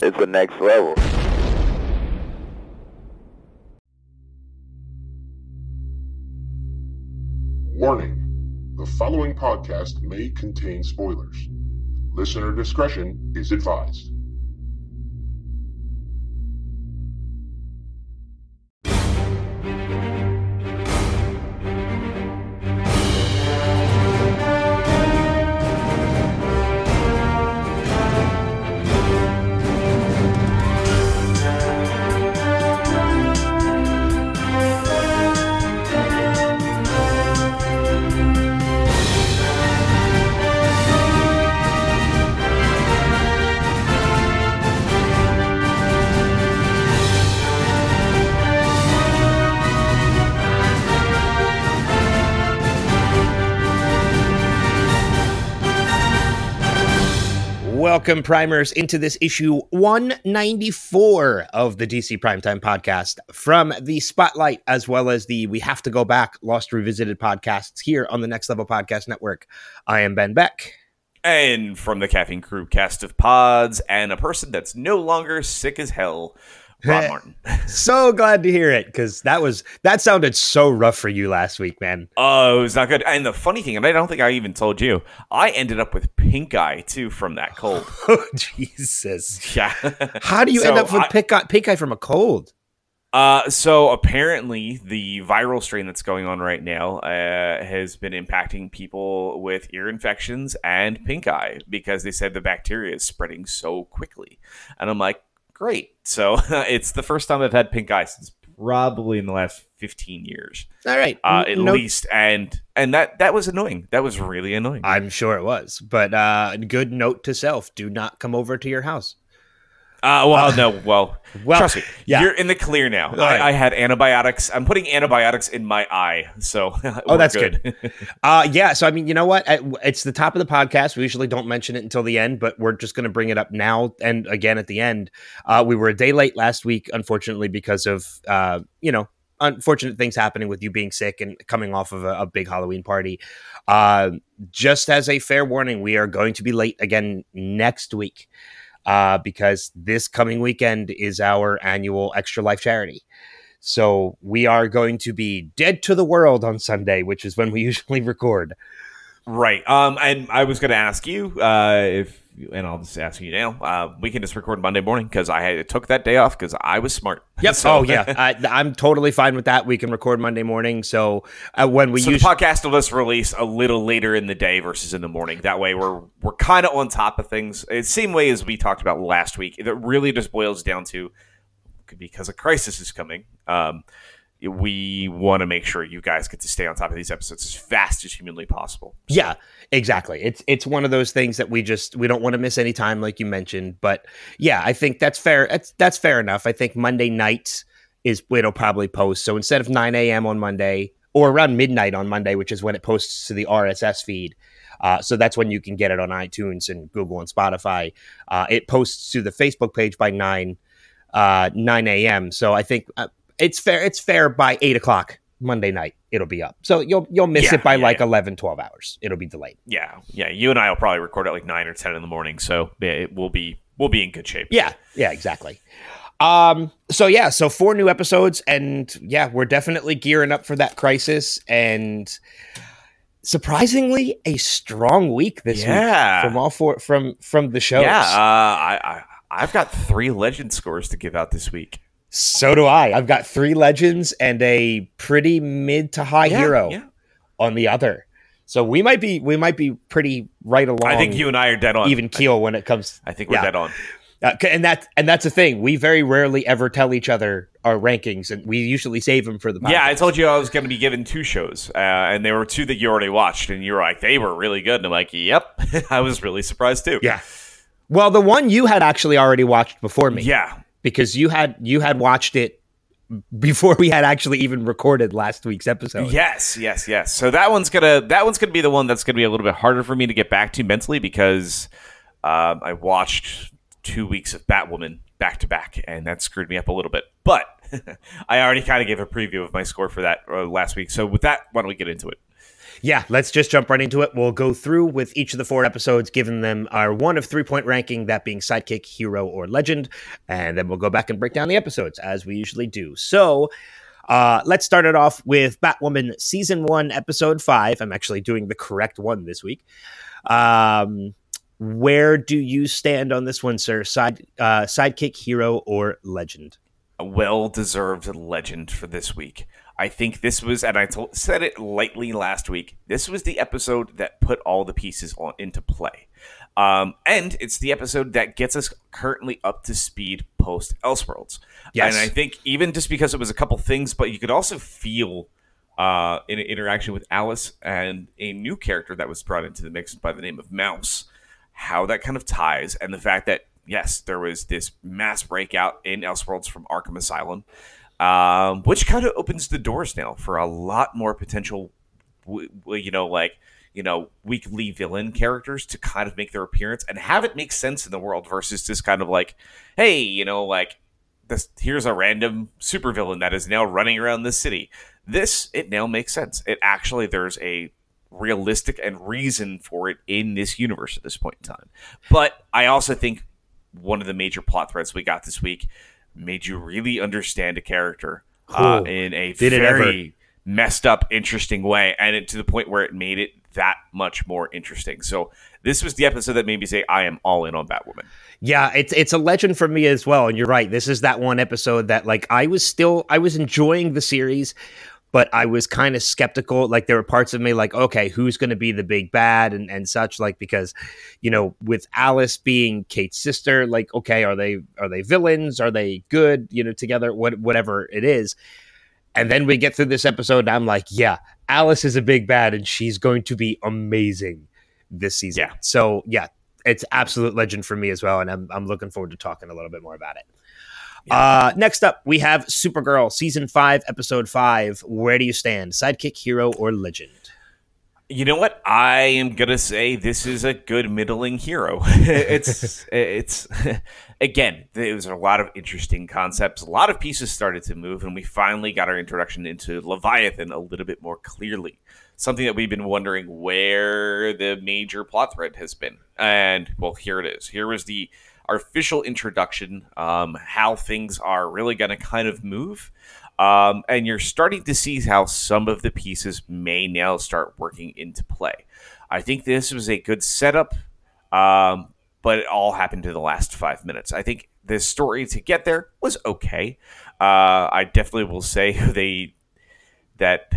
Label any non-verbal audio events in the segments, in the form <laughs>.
It's the next level. Warning the following podcast may contain spoilers. Listener discretion is advised. Welcome, primers, into this issue 194 of the DC Primetime Podcast from the Spotlight, as well as the We Have to Go Back Lost Revisited podcasts here on the Next Level Podcast Network. I am Ben Beck. And from the Caffeine Crew cast of pods, and a person that's no longer sick as hell, Rob Martin. <laughs> so glad to hear it because that was that sounded so rough for you last week, man. Oh, it was not good. And the funny thing, and I don't think I even told you, I ended up with pink eye too from that cold. <laughs> oh Jesus! Yeah. How do you So end up with I- pink eye, pink eye from a cold? Uh, so apparently, the viral strain that's going on right now uh, has been impacting people with ear infections and pink eye because they said the bacteria is spreading so quickly. And I'm like, great. So <laughs> it's the first time I've had pink eye since probably in the last 15 years, All right, uh, at No- least. And and that that was annoying. That was really annoying. I'm sure it was, but uh, good note to self: do not come over to your house. Uh, well, no, well, <laughs> Well, trust me, yeah. you're in the clear now. right. I, I had antibiotics. I'm putting antibiotics in my eye, so <laughs> Oh, that's good. Uh, yeah. So I mean, you know what? It's the top of the podcast. We usually don't mention it until the end, but we're just going to bring it up now and again at the end. Uh, we were a day late last week, unfortunately, because of uh, you know unfortunate things happening with you being sick and coming off of a, a big Halloween party. Uh, just as a fair warning, we are going to be late again next week. Uh, because this coming weekend is our annual Extra Life charity. So we are going to be dead to the world on Sunday, which is when we <laughs> usually record. Right. Um, and I was going to ask you uh, if, and I'll just ask you now. Uh, we can just record Monday morning because I had, took that day off because I was smart. <laughs> Yep. So- oh yeah, I, I'm totally fine with that. We can record Monday morning. So uh, when we so use the podcast will just release a little later in the day versus in the morning. That way, we're we're kind of on top of things. It's same way as we talked about last week. It really just boils down to because a crisis is coming. Um, we want to make sure you guys get to stay on top of these episodes as fast as humanly possible. So- Yeah, exactly. It's it's one of those things that we just we don't want to miss any time, like you mentioned. But yeah, I think that's fair. That's that's fair enough. I think Monday night is it'll probably post. So instead of 9 a.m. on Monday or around midnight on Monday, which is when it posts to the RSS feed. Uh, so that's when you can get it on iTunes and Google and Spotify. Uh, it posts to the Facebook page by nine uh, 9 a.m. So I think uh, it's fair. It's fair by eight o'clock Monday night. It'll be up. So you'll you'll miss Yeah, it by yeah, like yeah. 11, 12 hours. It'll be delayed. Yeah, yeah. You and I will probably record at like nine or ten in the morning, so yeah, it will be we'll be in good shape. Yeah, yeah, exactly. Um, so yeah, so four new episodes, and yeah, we're definitely gearing up for that crisis, and surprisingly, a strong week this Yeah. week from all four from from the shows. Yeah, uh, I, I I've got three legend scores to give out this week. So do I. I've got three legends and a pretty mid to high Yeah, hero yeah. on the other. So we might be we might be pretty right along. I think you and I are dead on. even keel when it comes. I think we're yeah. dead on. Uh, and that and that's the thing. We very rarely ever tell each other our rankings, and we usually save them for the podcast. Yeah, I told you I was going to be given two shows, uh, and there were two that you already watched, and you were like, they were really good. And I'm like, yep. <laughs> I was really surprised too. Yeah. Well, the one you had actually already watched before me, Yeah. Because you had you had watched it before we had actually even recorded last week's episode. Yes, yes, yes. So that one's gonna that one's gonna be the one that's gonna be a little bit harder for me to get back to mentally because um, I watched two weeks of Batwoman back to back, and that screwed me up a little bit. But <laughs> I already kind of gave a preview of my score for that uh, last week. So with that, why don't we get into it? Yeah, let's just jump right into it. We'll go through with each of the four episodes, giving them our one of three point ranking, that being sidekick, hero, or legend. And then we'll go back and break down the episodes as we usually do. So, uh, let's start it off with Batwoman season one, episode five. I'm actually doing the correct one this week. Um, where do you stand on this one, sir? Side uh, sidekick, hero, or legend? A well deserved legend for this week. I think this was, and I told, said it lightly last week. This was the episode that put all the pieces on, into play, um, and it's the episode that gets us currently up to speed post Elseworlds. Yes. and I think even just because it was a couple things, but you could also feel uh, in an interaction with Alice and a new character that was brought into the mix by the name of Mouse, how that kind of ties, and the fact that yes, there was this mass breakout in Elseworlds from Arkham Asylum um, which kind of opens the doors now for a lot more potential, you know, like you know, weekly villain characters to kind of make their appearance and have it make sense in the world versus just kind of like, hey, you know, like this here's a random supervillain that is now running around this city. This it now makes sense. It actually there's a realistic and reason for it in this universe at this point in time. But I also think one of the major plot threads we got this week made you really understand a character uh, in a Did very messed up, interesting way, and it, to the point where it made it that much more interesting. So this was the episode that made me say, "I am all in on Batwoman." Yeah, it's it's a legend for me as well. And you're right. This is that one episode that like I was still I was enjoying the series, but I was kind of skeptical. Like there were parts of me like, okay, who's going to be the big bad and and such. Like because, you know, with Alice being Kate's sister, like okay, are they are they villains? Are they good? You know, together, what whatever it is. And then we get through this episode, and I'm like, yeah, Alice is a big bad, and she's going to be amazing this season. Yeah. So yeah, it's absolute legend for me as well, and I'm I'm looking forward to talking a little bit more about it. Uh, next up, we have Supergirl season five, episode five. Where do you stand, sidekick, hero, or legend? You know what? I am gonna say this is a good middling hero. <laughs> it's it's <laughs> again, there was a lot of interesting concepts. A lot of pieces started to move, and we finally got our introduction into Leviathan a little bit more clearly. Something that we've been wondering where the major plot thread has been. And well, here it is. Here was the our official introduction, um, how things are really going to kind of move. Um, and you're starting to see how some of the pieces may now start working into play. I think this was a good setup, um, but it all happened in the last five minutes. I think the story to get there was okay. Uh, I definitely will say <laughs> they that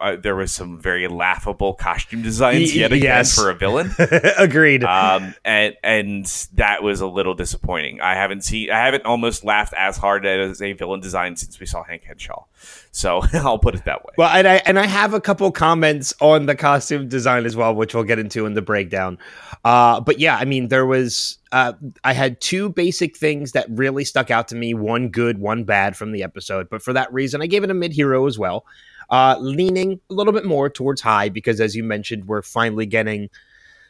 uh, there was some very laughable costume designs yet again yes. for a villain <laughs> Agreed. um, and and that was a little disappointing. I haven't seen, I haven't almost laughed as hard as a villain design since we saw Hank Henshaw. So <laughs> I'll put it that way. Well, and I and I have a couple comments on the costume design as well, which we'll get into in the breakdown. Uh, but yeah, I mean, there was uh, I had two basic things that really stuck out to me: one good, one bad from the episode. But for that reason, I gave it a mid hero as well, uh, leaning a little bit more towards high because, as you mentioned, we're finally getting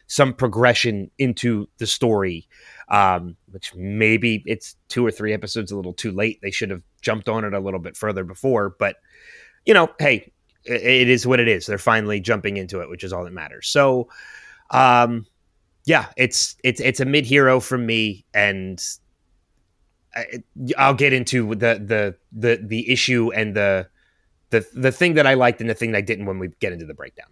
some progression into the story. Um, which maybe it's two or three episodes a little too late. They should have jumped on it a little bit further before, but you know, hey, i- it is what it is. They're finally jumping into it, which is all that matters. So, um, yeah, it's it's it's a mid hero from me, and I, I'll get into the the the the issue and the the the thing that I liked and the thing that I didn't when we get into the breakdown.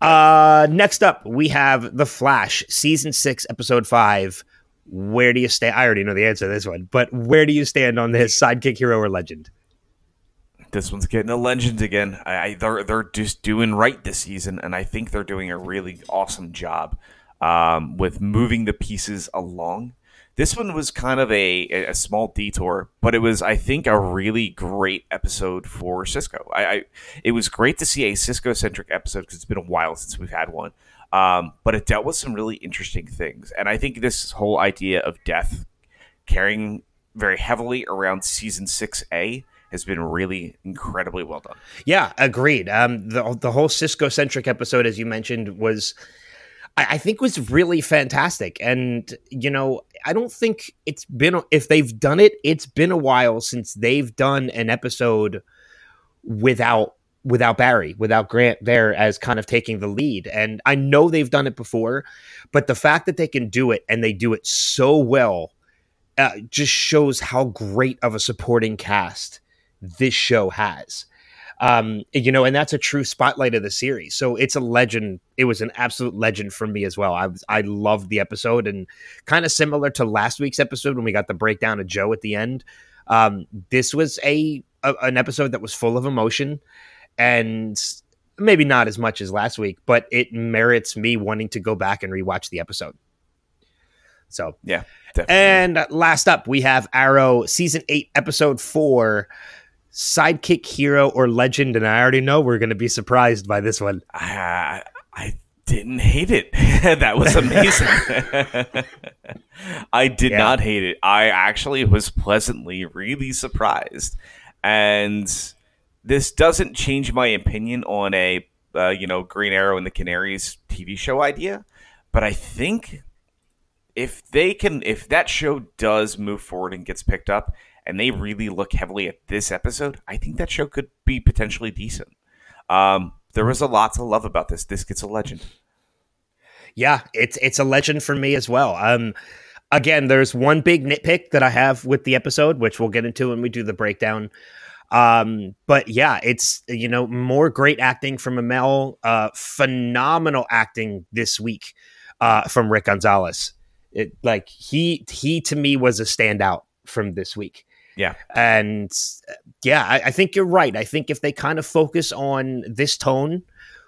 Uh, next up, we have The Flash, season six, episode five. Where do you stand? I already know the answer to this one, but where do you stand on this sidekick hero or legend? This one's getting a legend again. I, I they're they're just doing right this season, and I think they're doing a really awesome job um, with moving the pieces along. This one was kind of a, a small detour, but it was, I think, a really great episode for Cisco. I, I it was great to see a Cisco centric episode because it's been a while since we've had one. Um, but it dealt with some really interesting things, and I think this whole idea of death carrying very heavily around season six A has been really incredibly well done. Yeah, agreed. Um, the the whole Cisco centric episode, as you mentioned, was I, I think was really fantastic. And you know, I don't think it's been if they've done it, it's been a while since they've done an episode without without Barry, without Grant there as kind of taking the lead. And I know they've done it before, but the fact that they can do it and they do it so well uh, just shows how great of a supporting cast this show has. Um, you know, and that's a true spotlight of the series. So it's a legend. It was an absolute legend for me as well. I was, I loved the episode and kind of similar to last week's episode when we got the breakdown of Joe at the end. Um, this was a, a an episode that was full of emotion and maybe not as much as last week, but it merits me wanting to go back and rewatch the episode. So yeah, definitely. and last up we have Arrow season eight, episode four sidekick hero or legend, and I already know we're going to be surprised by this one. I, I didn't hate it. <laughs> that was amazing. <laughs> I did yeah. not hate it. I actually was pleasantly really surprised, and this doesn't change my opinion on a uh, you know Green Arrow and the Canaries TV show idea, but I think if they can, if that show does move forward and gets picked up, and they really look heavily at this episode, I think that show could be potentially decent. Um, there was a lot to love about this. This gets a legend. Yeah, it's it's a legend for me as well. Um, again, there's one big nitpick that I have with the episode, which we'll get into when we do the breakdown. Um, but yeah, it's you know more great acting from Amell, uh, phenomenal acting this week uh, from Rick Gonzalez. It like he he to me was a standout from this week. Yeah. And yeah, I, I, think you're right. I think if they kind of focus on this tone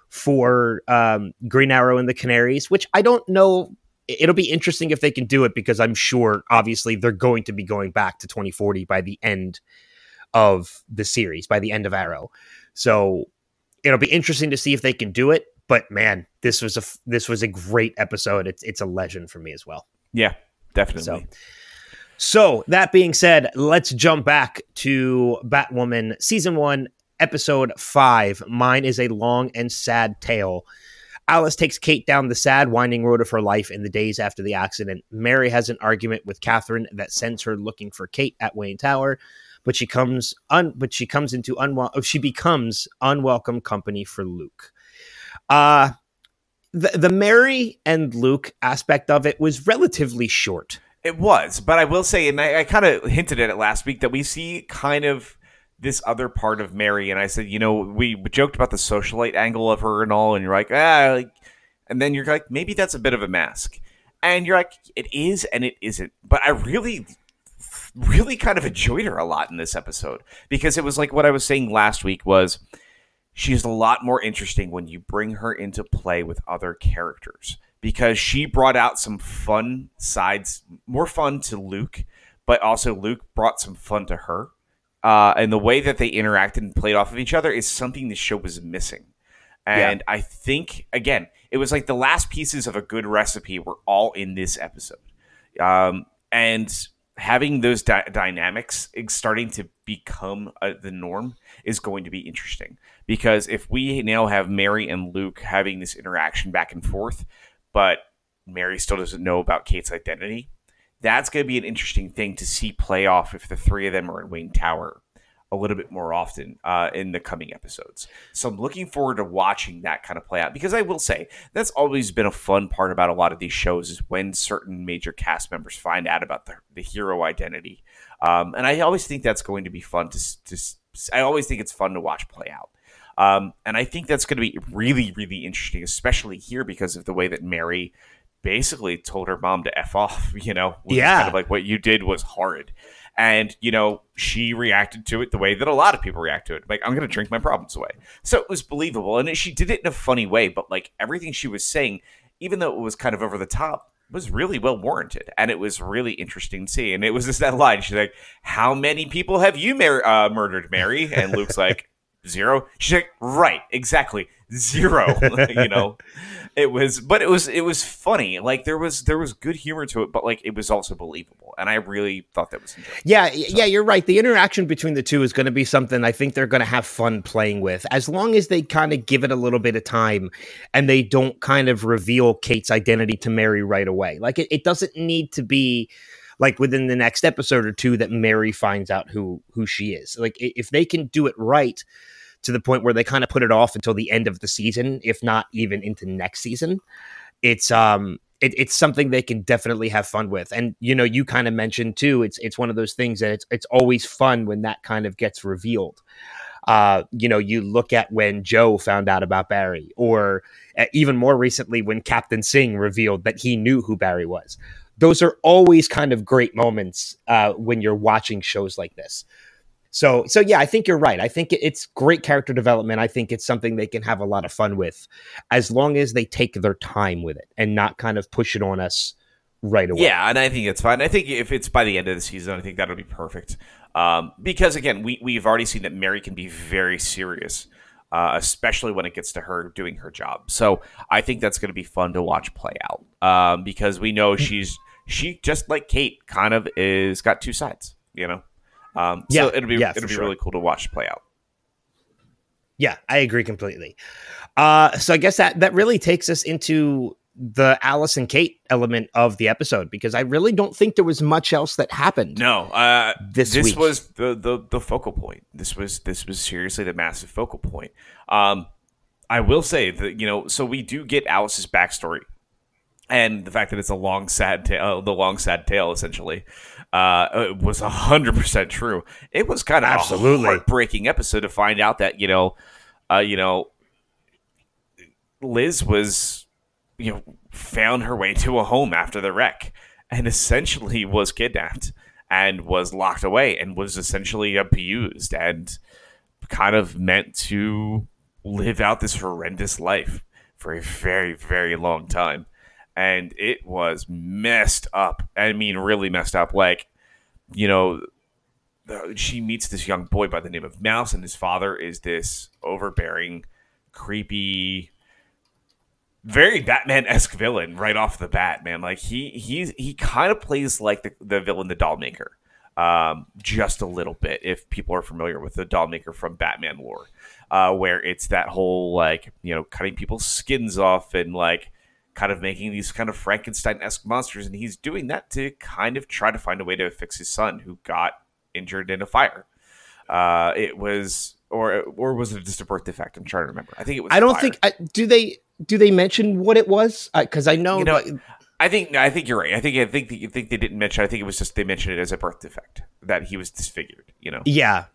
for um, Green Arrow and the Canaries, which I don't know, it'll be interesting if they can do it because I'm sure, obviously, they're going to be going back to 2040 by the end of the series, by the end of Arrow. So it'll be interesting to see if they can do it. But man, this was a this was a great episode. It's it's a legend for me as well. Yeah, definitely. So, so, that being said, let's jump back to Batwoman season one, episode five. Mine is a long and sad tale. Alice takes Kate down the sad, winding road of her life in the days after the accident. Mary has an argument with Catherine that sends her looking for Kate at Wayne Tower, but she comes un- but she comes into unwelcome oh, she becomes unwelcome company for Luke. Uh the the Mary and Luke aspect of it was relatively short. It was, but I will say, and I, I kind of hinted at it last week that we see kind of this other part of Mary, and I said, you know, we joked about the socialite angle of her and all, and you're like, ah, like, and then you're like, maybe that's a bit of a mask, and you're like, it is and it isn't, but I really, really kind of enjoyed her a lot in this episode because it was like what I was saying last week was she's a lot more interesting when you bring her into play with other characters because she brought out some fun sides, more fun to Luke, but also Luke brought some fun to her. Uh, and the way that they interacted and played off of each other is something the show was missing. And yeah. I think, again, it was like the last pieces of a good recipe were all in this episode. Um, and having those di- dynamics starting to become uh, the norm is going to be interesting because if we now have Mary and Luke having this interaction back and forth, but Mary still doesn't know about Kate's identity. That's going to be an interesting thing to see play off if the three of them are in Wayne Tower a little bit more often uh, in the coming episodes. So I'm looking forward to watching that kind of play out because I will say that's always been a fun part about a lot of these shows is when certain major cast members find out about the, the hero identity. Um, and I always think that's going to be fun to, to I always think it's fun to watch play out. Um, and I think that's going to be really, really interesting, especially here because of the way that Mary basically told her mom to f off. <laughs> You know, yeah, kind of like what you did was horrid, and you know she reacted to it the way that a lot of people react to it. Like I'm going to drink my problems away. So it was believable, and she did it in a funny way. But like everything she was saying, even though it was kind of over the top, was really well warranted, and it was really interesting to see. And it was just that line. She's like, "How many people have you mar- uh, murdered, Mary?" And Luke's like zero? She's like right exactly zero. <laughs> You know? <laughs> It was but it was it was funny. Like there was there was good humor to it but like it was also believable and i really thought that was yeah so. yeah you're right. The interaction between the two is going to be something i think they're going to have fun playing with. As long as they kind of give it a little bit of time and they don't kind of reveal kate's identity to mary right away. Like it, it doesn't need to be like within the next episode or two that Mary finds out who who she is. Like if they can do it right, to the point where they kind of put it off until the end of the season, if not even into next season. It's um it, it's something they can definitely have fun with. And you know, you kind of mentioned too, it's it's one of those things that it's it's always fun when that kind of gets revealed. Uh, you know, you look at when Joe found out about Barry, or even more recently when Captain Singh revealed that he knew who Barry was. Those are always kind of great moments uh, when you're watching shows like this. So, so yeah, I think you're right. I think it's great character development. I think it's something they can have a lot of fun with, as long as they take their time with it and not kind of push it on us right away. Yeah, and I think it's fine. I think if it's by the end of the season, I think that'll be perfect. Um, because again, we we've already seen that Mary can be very serious, uh, especially when it gets to her doing her job. So I think that's going to be fun to watch play out. Um, because we know she's she just like Kate, kind of is got two sides. You know. Um, Yeah, so it'll be yeah, it'll be sure. really cool to watch play out. Yeah, I agree completely. Uh, so I guess that that really takes us into the Alice and Kate element of the episode because I really don't think there was much else that happened. No, uh, This this week. was the, the the focal point. This was this was seriously the massive focal point. Um, I will say that you know, so we do get Alice's backstory, and the fact that it's a long sad tale, the long sad tale, essentially, uh, was hundred percent true. It was kind of Absolutely. a heartbreaking episode to find out that you know, uh, you know, Liz was you know found her way to a home after the wreck and essentially was kidnapped and was locked away and was essentially abused and kind of meant to live out this horrendous life for a very very long time and it was messed up i mean really messed up like you know she meets this young boy by the name of mouse and his father is this overbearing creepy very Batman-esque villain right off the bat, man. Like he he's he kind of plays like the, the villain, the Dollmaker, um, just a little bit. If people are familiar with the Dollmaker from Batman lore, uh, where it's that whole like you know cutting people's skins off and like kind of making these kind of Frankenstein-esque monsters, and he's doing that to kind of try to find a way to fix his son who got injured in a fire. Uh, it was. Or, or was it just a birth defect? I'm trying to remember. I think it was. I don't fire. think I, do they do they mention what it was because I know, You know, that- I think I think you're right. I think I think that you think they didn't mention. I think it was just they mentioned it as a birth defect that he was disfigured. You know. Yeah.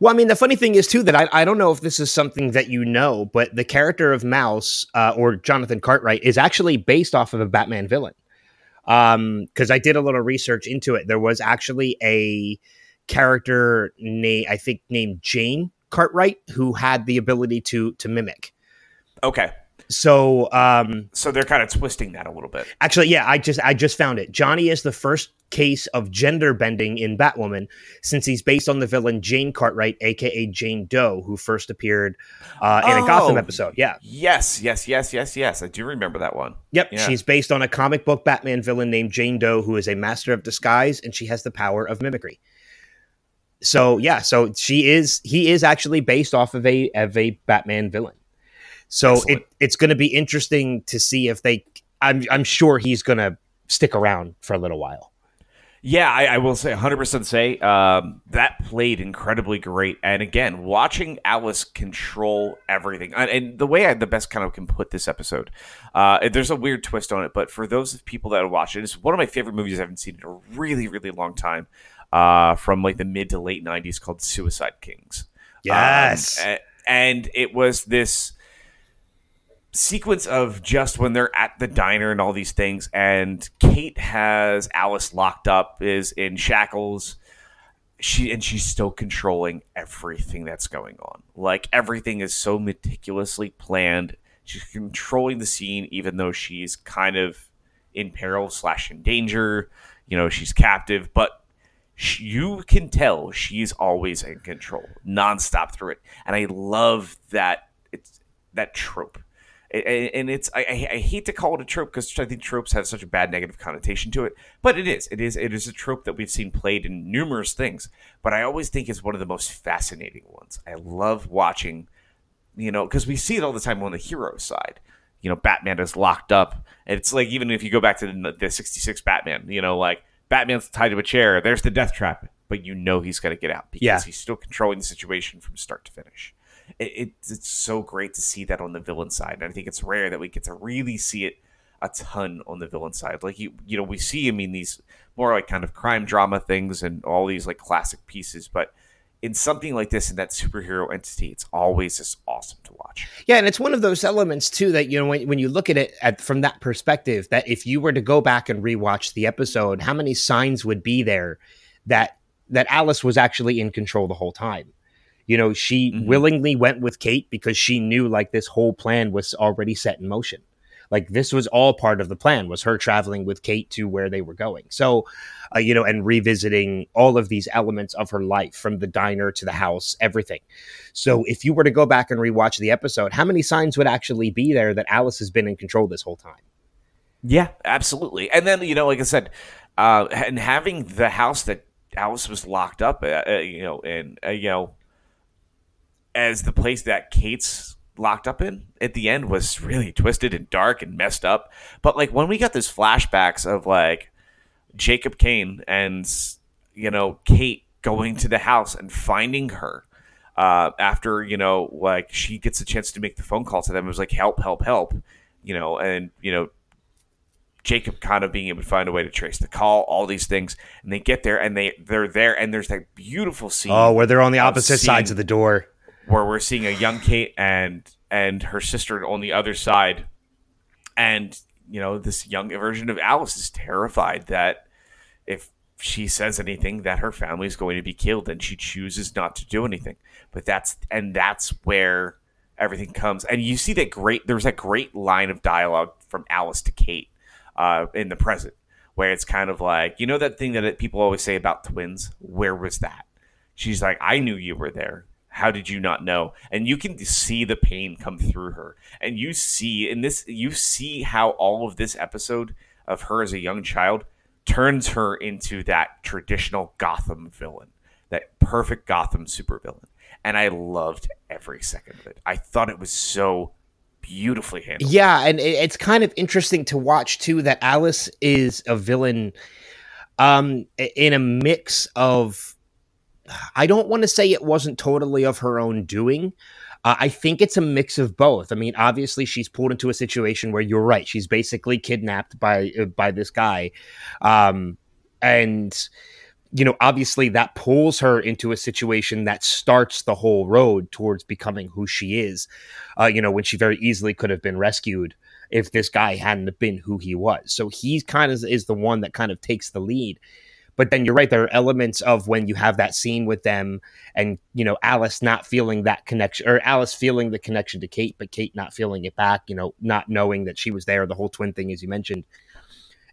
Well, I mean, the funny thing is too that I, I don't know if this is something that you know, but the character of Mouse uh, or Jonathan Cartwright is actually based off of a Batman villain. Um, because I did a little research into it. There was actually a character name I think named Jane Cartwright who had the ability to to mimic. Okay. So um So they're kind of twisting that a little bit. Actually, yeah, I just I just found it. Johnny is the first case of gender bending in Batwoman since he's based on the villain Jane Cartwright, aka Jane Doe, who first appeared uh, in a Gotham Oh. episode. Yeah, Yes, yes, yes, yes, yes. I do remember that one. yep. Yeah. She's based on a comic book Batman villain named Jane Doe, who is a master of disguise and she has the power of mimicry. So yeah, so she is he is actually based off of a of a Batman villain. So Excellent. it it's going to be interesting to see if they. I'm I'm sure he's going to stick around for a little while. Yeah, I, I will say 100% say um, that played incredibly great. And again, watching Alice control everything. And, and the way I the best kind of can put this episode, uh, there's a weird twist on it, but for those people that watch it, it's one of my favorite movies I haven't seen in a really, really long time uh, from like the mid to late 90s called Suicide Kings. Yes. Um, a- and it was this sequence of just when they're at the diner and all these things, and Kate has Alice locked up, is in shackles. She and she's still controlling everything that's going on. Like everything is so meticulously planned. She's controlling the scene, even though she's kind of in peril slash in danger. You know, she's captive, but you can tell she's always in control, nonstop through it. And I love that it's that trope. And it's I, I hate to call it a trope because I think tropes have such a bad negative connotation to it, but it is it is it is a trope that we've seen played in numerous things. But I always think it's one of the most fascinating ones. I love watching, you know, because we see it all the time on the hero side. You know, Batman is locked up, it's like even if you go back to the, the '66 Batman, you know, like Batman's tied to a chair. There's the death trap, but you know he's going to get out because Yeah. he's still controlling the situation from start to finish. It, it's so great to see that on the villain side. And I think it's rare that we get to really see it a ton on the villain side. Like you, you know, we see him in these more like kind of crime drama things and all these like classic pieces, but in something like this in that superhero entity, it's always just awesome to watch. Yeah, and it's one of those elements too that you know when, when you look at it at, from that perspective, that if you were to go back and rewatch the episode, how many signs would be there that that Alice was actually in control the whole time? You know, she mm-hmm. willingly went with Kate because she knew like this whole plan was already set in motion. Like this was all part of the plan was her traveling with Kate to where they were going. So, uh, you know, and revisiting all of these elements of her life from the diner to the house, everything. So, if you were to go back and rewatch the episode, how many signs would actually be there that Alice has been in control this whole time? Yeah, absolutely. And then, you know, like I said, uh, and having the house that Alice was locked up, uh, you know, and uh, you know, as the place that Kate's locked up in at the end was really twisted and dark and messed up. But like when we got those flashbacks of like Jacob Kane and you know Kate going to the house and finding her uh, after you know like she gets a chance to make the phone call to them, it was like help, help, help, you know, and you know Jacob kind of being able to find a way to trace the call, all these things, and they get there and they they're there and there's that beautiful scene. Oh, where they're on the opposite sides of the door where we're seeing a young Kate and and her sister on the other side, and you know this young version of Alice is terrified that if she says anything that her family is going to be killed and she chooses not to do anything. But that's and that's where everything comes. And you see that great there's that great line of dialogue from alice to kate uh, in the present where it's kind of like you know that thing that people always say about twins? Where was that? She's like i knew you were there how did you not know? And you can see the pain come through her. And you see in this you see how all of this episode of her as a young child turns her into that traditional gotham villain that perfect gotham supervillain. And i loved every second of it. I thought it was so beautifully handled. Yeah and it's kind of interesting to watch too that alice is a villain um in a mix of I don't want to say it wasn't totally of her own doing. Uh, I think it's a mix of both. I mean, obviously, she's pulled into a situation where you're right. She's basically kidnapped by uh, by this guy, um, and you know, obviously, that pulls her into a situation that starts the whole road towards becoming who she is. Uh, you know, when she very easily could have been rescued if this guy hadn't been who he was. So he's kind of is the one that kind of takes the lead but then you're right, there are elements of when you have that scene with them and, you know, Alice not feeling that connection or Alice feeling the connection to Kate, but Kate not feeling it back, you know, not knowing that she was there, the whole twin thing, as you mentioned,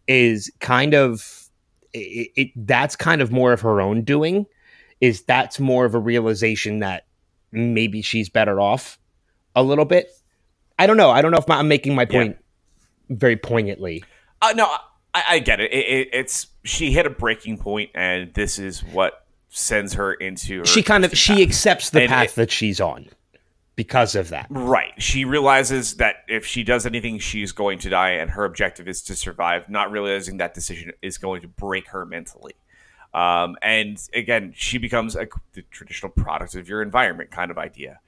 is kind of it, it that's kind of more of her own doing. Is that's more of a realization that maybe she's better off a little bit. I don't know. I don't know if I'm making my point yeah. very poignantly. Uh, no, I, I get it. It, it. It's she hit a breaking point, and this is what sends her into. Her she kind of she accepts the and path it, that she's on because of that. Right. She realizes that if she does anything, she's going to die, and her objective is to survive. Not realizing that decision is going to break her mentally. Um, and again, she becomes a the traditional product of your environment kind of idea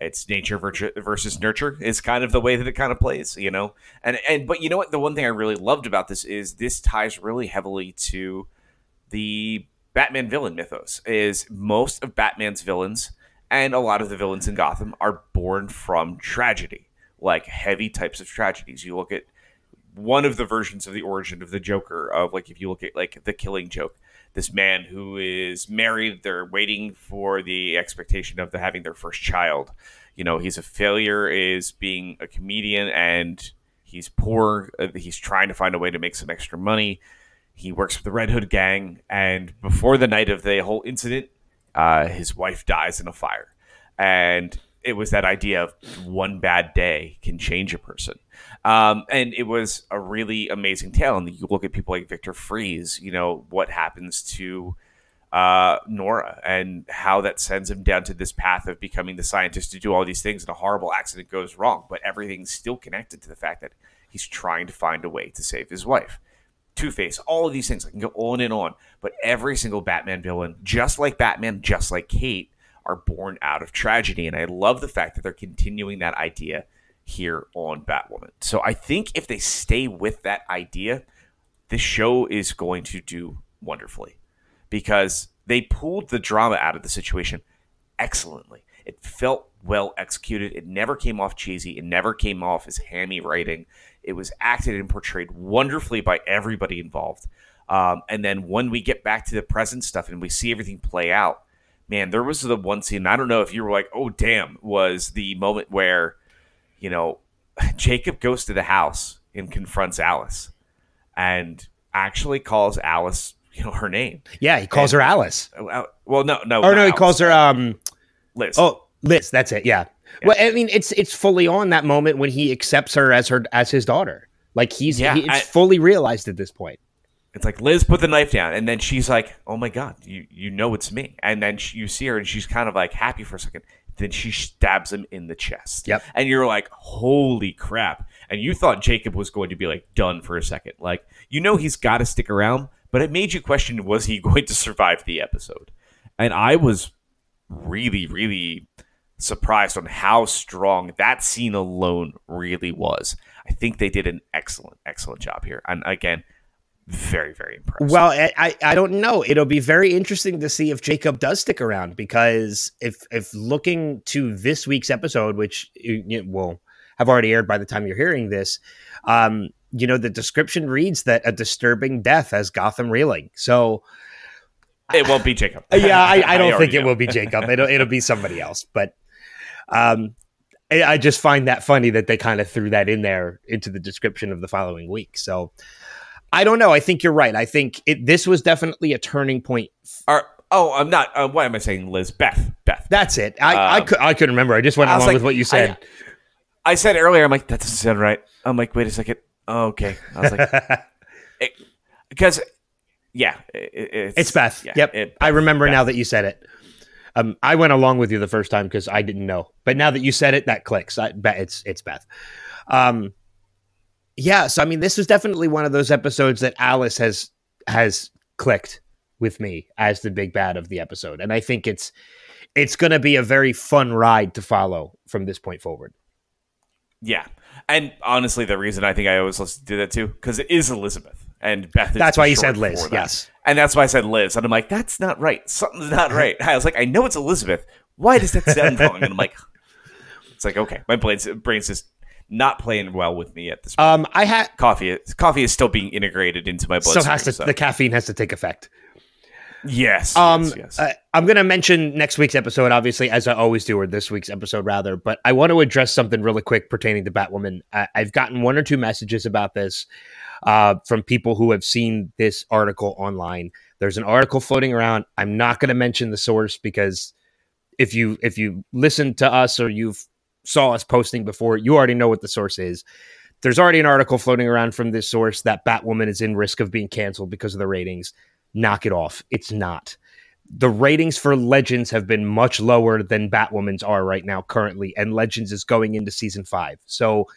it's nature versus nurture is kind of the way that it kind of plays, you know. And and but you know what? The one thing I really loved about this is this ties really heavily to the Batman villain mythos. Is most of Batman's villains and a lot of the villains in Gotham are born from tragedy, like heavy types of tragedies. You look at one of the versions of the origin of the Joker of like if you look at like the Killing Joke, this man who is married. They're waiting for the expectation of the, having their first child. You know, he's a failure is being a comedian and he's poor. Uh, he's trying to find a way to make some extra money. He works for the Red Hood gang, and before the night of the whole incident, uh, his wife dies in a fire. And it was that idea of one bad day can change a person. Um, and it was a really amazing tale. And you look at people like Victor Fries, you know, what happens to uh, Nora and how that sends him down to this path of becoming the scientist to do all these things and a horrible accident goes wrong. But everything's still connected to the fact that he's trying to find a way to save his wife. Two Face, all of these things. I can go on and on. But every single Batman villain, just like Batman, just like Kate, are born out of tragedy. And I love the fact that they're continuing that idea here on Batwoman. So I think if they stay with that idea, the show is going to do wonderfully because they pulled the drama out of the situation excellently. It felt well executed. It never came off cheesy. It never came off as hammy writing. It was acted and portrayed wonderfully by everybody involved. Um, and then when we get back to the present stuff and we see everything play out, man, there was the one scene. I don't know if you were like, "Oh, damn!" Was the moment where, you know, <laughs> Jacob goes to the house and confronts Alice, and actually calls Alice, you know, her name. Yeah, he calls And- her Alice. Uh, Well, no, no. Or no, not he calls her um Liz. oh Liz. That's it. Yeah. Well, I mean, it's it's fully on that moment when he accepts her as her as his daughter. Like he's Yeah, he, it's I- fully realized at this point. It's like Liz put the knife down, and then she's like, "Oh my god, you you know it's me." And then she, you see her, and she's kind of like happy for a second. Then she stabs him in the chest. Yep. And you're like, "Holy crap!" And you thought Jacob was going to be like done for a second. Like you know he's got to stick around, but it made you question: Was he <laughs> going to survive the episode? And I was really, really surprised on how strong that scene alone really was. I think they did an excellent, excellent job here. And again, very, very impressed. Well, I, I I don't know. It'll be very interesting to see if Jacob does stick around because if if looking to this week's episode, which will have already aired by the time you're hearing this, um, you know the description reads that a disturbing death has Gotham reeling. So it won't be Jacob. <laughs> yeah, I, <laughs> I don't already think it know. will be Jacob. It'll it'll be somebody else. But um, I, I just find that funny that they kind of threw that in there into the description of the following week. So I don't know. I think you're right. I think it, this was definitely a turning point. Oh, I'm not. Uh, why am I saying Liz? Beth. Beth. That's it. I I, Um, could, I couldn't remember. I just went I along like, with what you said. I said earlier, I'm like, that doesn't sound right. I'm like, wait a second. Oh, okay. I was like, <laughs> because, yeah, it, it's, it's Beth. yeah, yep. it- I remember Beth. now that you said it. Um, I went along with you the first time because I didn't know, but now that you said it, that clicks. I bet it's it's Beth. Um, yeah. So I mean, this was definitely one of those episodes that Alice has has clicked with me as the big bad of the episode, and I think it's it's going to be a very fun ride to follow from this point forward. Yeah. And honestly, the reason I think I always listen to that too, because it is Elizabeth. And Beth is That's why you said Liz. Yes. And that's why I said Liz. And I'm like, that's not right. Something's not uh-huh. right. I was like, I know it's Elizabeth. Why does that sound wrong? And I'm like, <laughs> it's like, okay, my brain's, brain's just not playing well with me at this point. Um, I had coffee, coffee is still being integrated into my blood. still has to the caffeine has to take effect. yes. Um, yes, yes. I, I'm going to mention next week's episode, obviously, as I always do, or this week's episode rather. But I want to address something really quick pertaining to Batwoman. I, I've gotten one or two messages about this uh, from people who have seen this article online. There's an article floating around. I'm not going to mention the source because if you if you listen to us or you've saw us posting before, you already know what the source is. There's already an article floating around from this source that Batwoman is in risk of being canceled because of the ratings. Knock it off. It's not the ratings for Legends have been much lower than Batwoman's are right now currently, and Legends is going into season five. So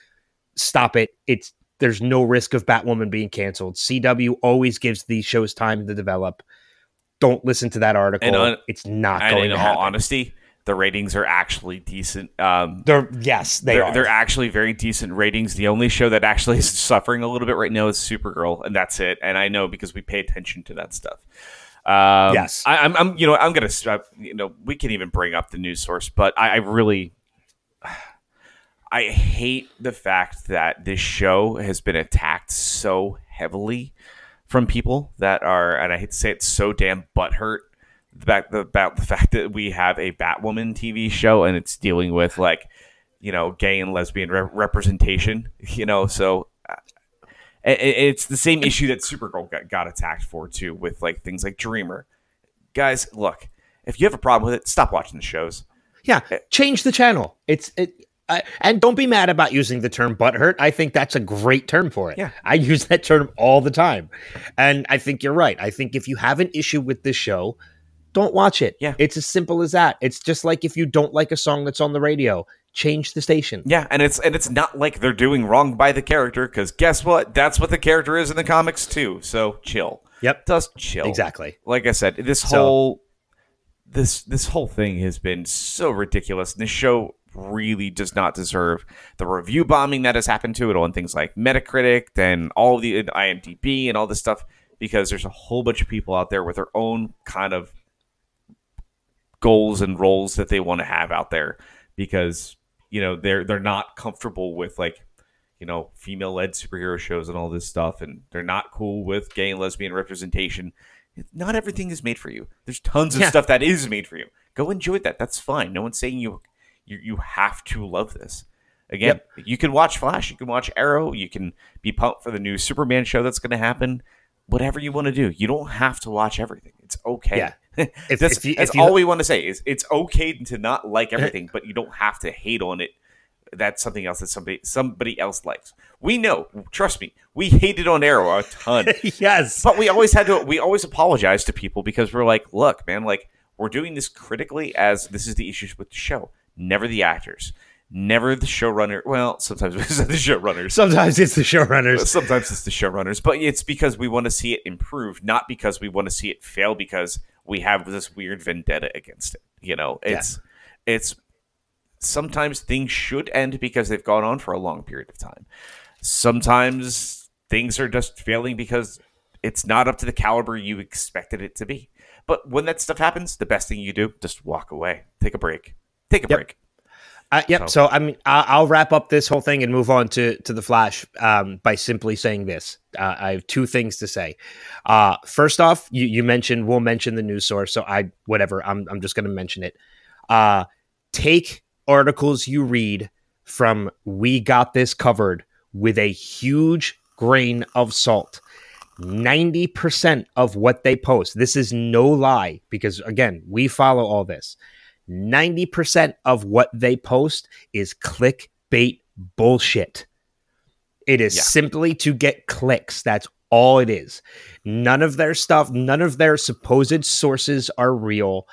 stop it. It's there's no risk of Batwoman being canceled. CW always gives these shows time to develop. Don't listen to that article. On- it's not and going in to all happen. honesty, the ratings are actually decent. Um, they're yes, they they're, are. they're actually very decent ratings. The only show that actually <laughs> is suffering a little bit right now is Supergirl, and that's it. And I know because we pay attention to that stuff. Um, Yes. I, I'm, I'm. You know, I'm gonna. uh, You know, we can even bring up the news source, but I, I really, <sighs> I hate the fact that this show has been attacked so heavily from people that are, and I hate to say it, so damn butthurt about the, about the fact that we have a Batwoman TV show and it's dealing with like, you know, gay and lesbian re- representation. <laughs> You know, so uh, it, it's the same issue that Supergirl got, got attacked for too, with like things like Dreamer. Guys, look, if you have a problem with it, stop watching the shows. yeah, change the channel. It's it. I, and don't be mad about using the term butthurt. I think that's a great term for it. Yeah. I use that term all the time. And I think you're right. I think if you have an issue with this show, don't watch it. Yeah. It's as simple as that. It's just like if you don't like a song that's on the radio, change the station. Yeah, and it's and it's not like they're doing wrong by the character because guess what? That's what the character is in the comics too. So chill. Yep. Just chill. Exactly. Like I said, this So- whole this this whole thing has been so ridiculous. And this show really does not deserve the review bombing that has happened to it on things like Metacritic and all the IMDb and all this stuff because there's a whole bunch of people out there with their own kind of goals and roles that they want to have out there because you know they're they're not comfortable with like you know female led superhero shows and all this stuff and they're not cool with gay and lesbian representation. Not everything is made for you. There's tons of Yeah. stuff that is made for you. Go enjoy that. That's fine. No one's saying you you, you have to love this. Again you can watch flash you can watch arrow you can be pumped for the new superman show that's going to happen. Whatever you want to do you don't have to watch everything. It's okay. Yeah. <laughs> If- that's if you- that's all we want to say is it's okay to not like eh. everything but you don't have to hate on it. That's something else that somebody somebody else likes. We know trust me we hated on arrow a ton. <laughs> Yes. but we always had to we always apologize to people because we're like look man like we're doing this critically as this is the issues with the show never the actors never the showrunner well sometimes it's the showrunners. Sometimes it's the showrunners. sometimes it's the showrunners. But it's because we want to see it improve not because we want to see it fail because we have this weird vendetta against it you know? It's it's sometimes things should end because they've gone on for a long period of time. Sometimes things are just failing because it's not up to the caliber you expected it to be. But when that stuff happens the best thing you do just walk away. Take a break. Take a Yep. break Uh, yep. So, I mean, I- I'll wrap up this whole thing and move on to to the Flash um, by simply saying this. Uh, I have two things to say. Uh, first off, you, you mentioned we'll mention the news source, so I whatever. I'm I'm just going to mention it. Uh, take articles you read from We Got This Covered with a huge grain of salt. 90% of what they post, this is no lie because again, we follow all this. 90% of what they post is clickbait bullshit. It is Yeah. simply to get clicks. That's all it is. None of their stuff, none of their supposed sources are real.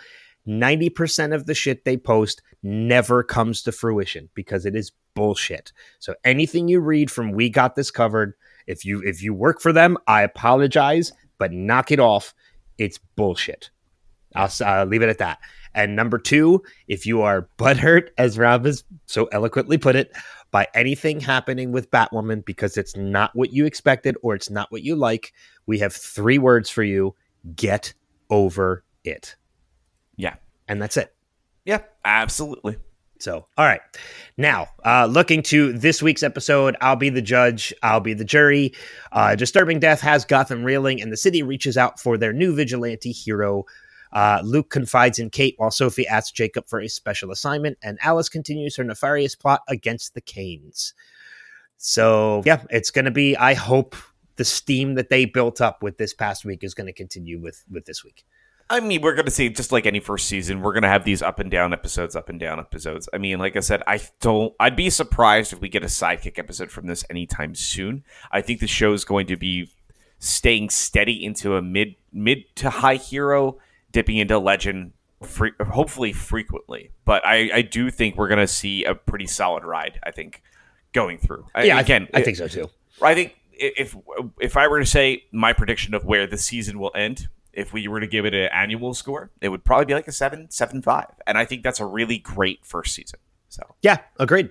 90% of the shit they post never comes to fruition because it is bullshit. So anything you read from We Got This Covered, if you if you work for them, I apologize, but knock it off. It's bullshit. I'll uh, leave it at that. And number two, if you are butthurt, as Rob has so eloquently put it, by anything happening with Batwoman because it's not what you expected or it's not what you like, we have three words for you get over it. yeah And that's it. yeah absolutely So, all right. Now, uh, looking to this week's episode, I'll be the judge, I'll be the jury. Uh, disturbing death has Gotham reeling, and the city reaches out for their new vigilante hero. Uh, Luke confides in Kate while Sophie asks Jacob for a special assignment, and Alice continues her nefarious plot against the Kanes. So, yeah, it's going to be, I hope the steam that they built up with this past week is going to continue with with this week. I mean, we're going to see just like any first season, we're going to have these up and down episodes, up and down episodes. I mean, like I said, I don't. I'd be surprised if we get a sidekick episode from this anytime soon. I think the show is going to be staying steady into a mid mid to high hero, dipping into legend, fre- hopefully frequently. But I, I do think we're going to see a pretty solid ride. I think going through. Yeah, I- again, I think so too. I think if if I were to say my prediction of where the season will end, if we were to give it an annual score, it would probably be like a seven, seven five, and I think that's a really great first season. So Yeah, agreed.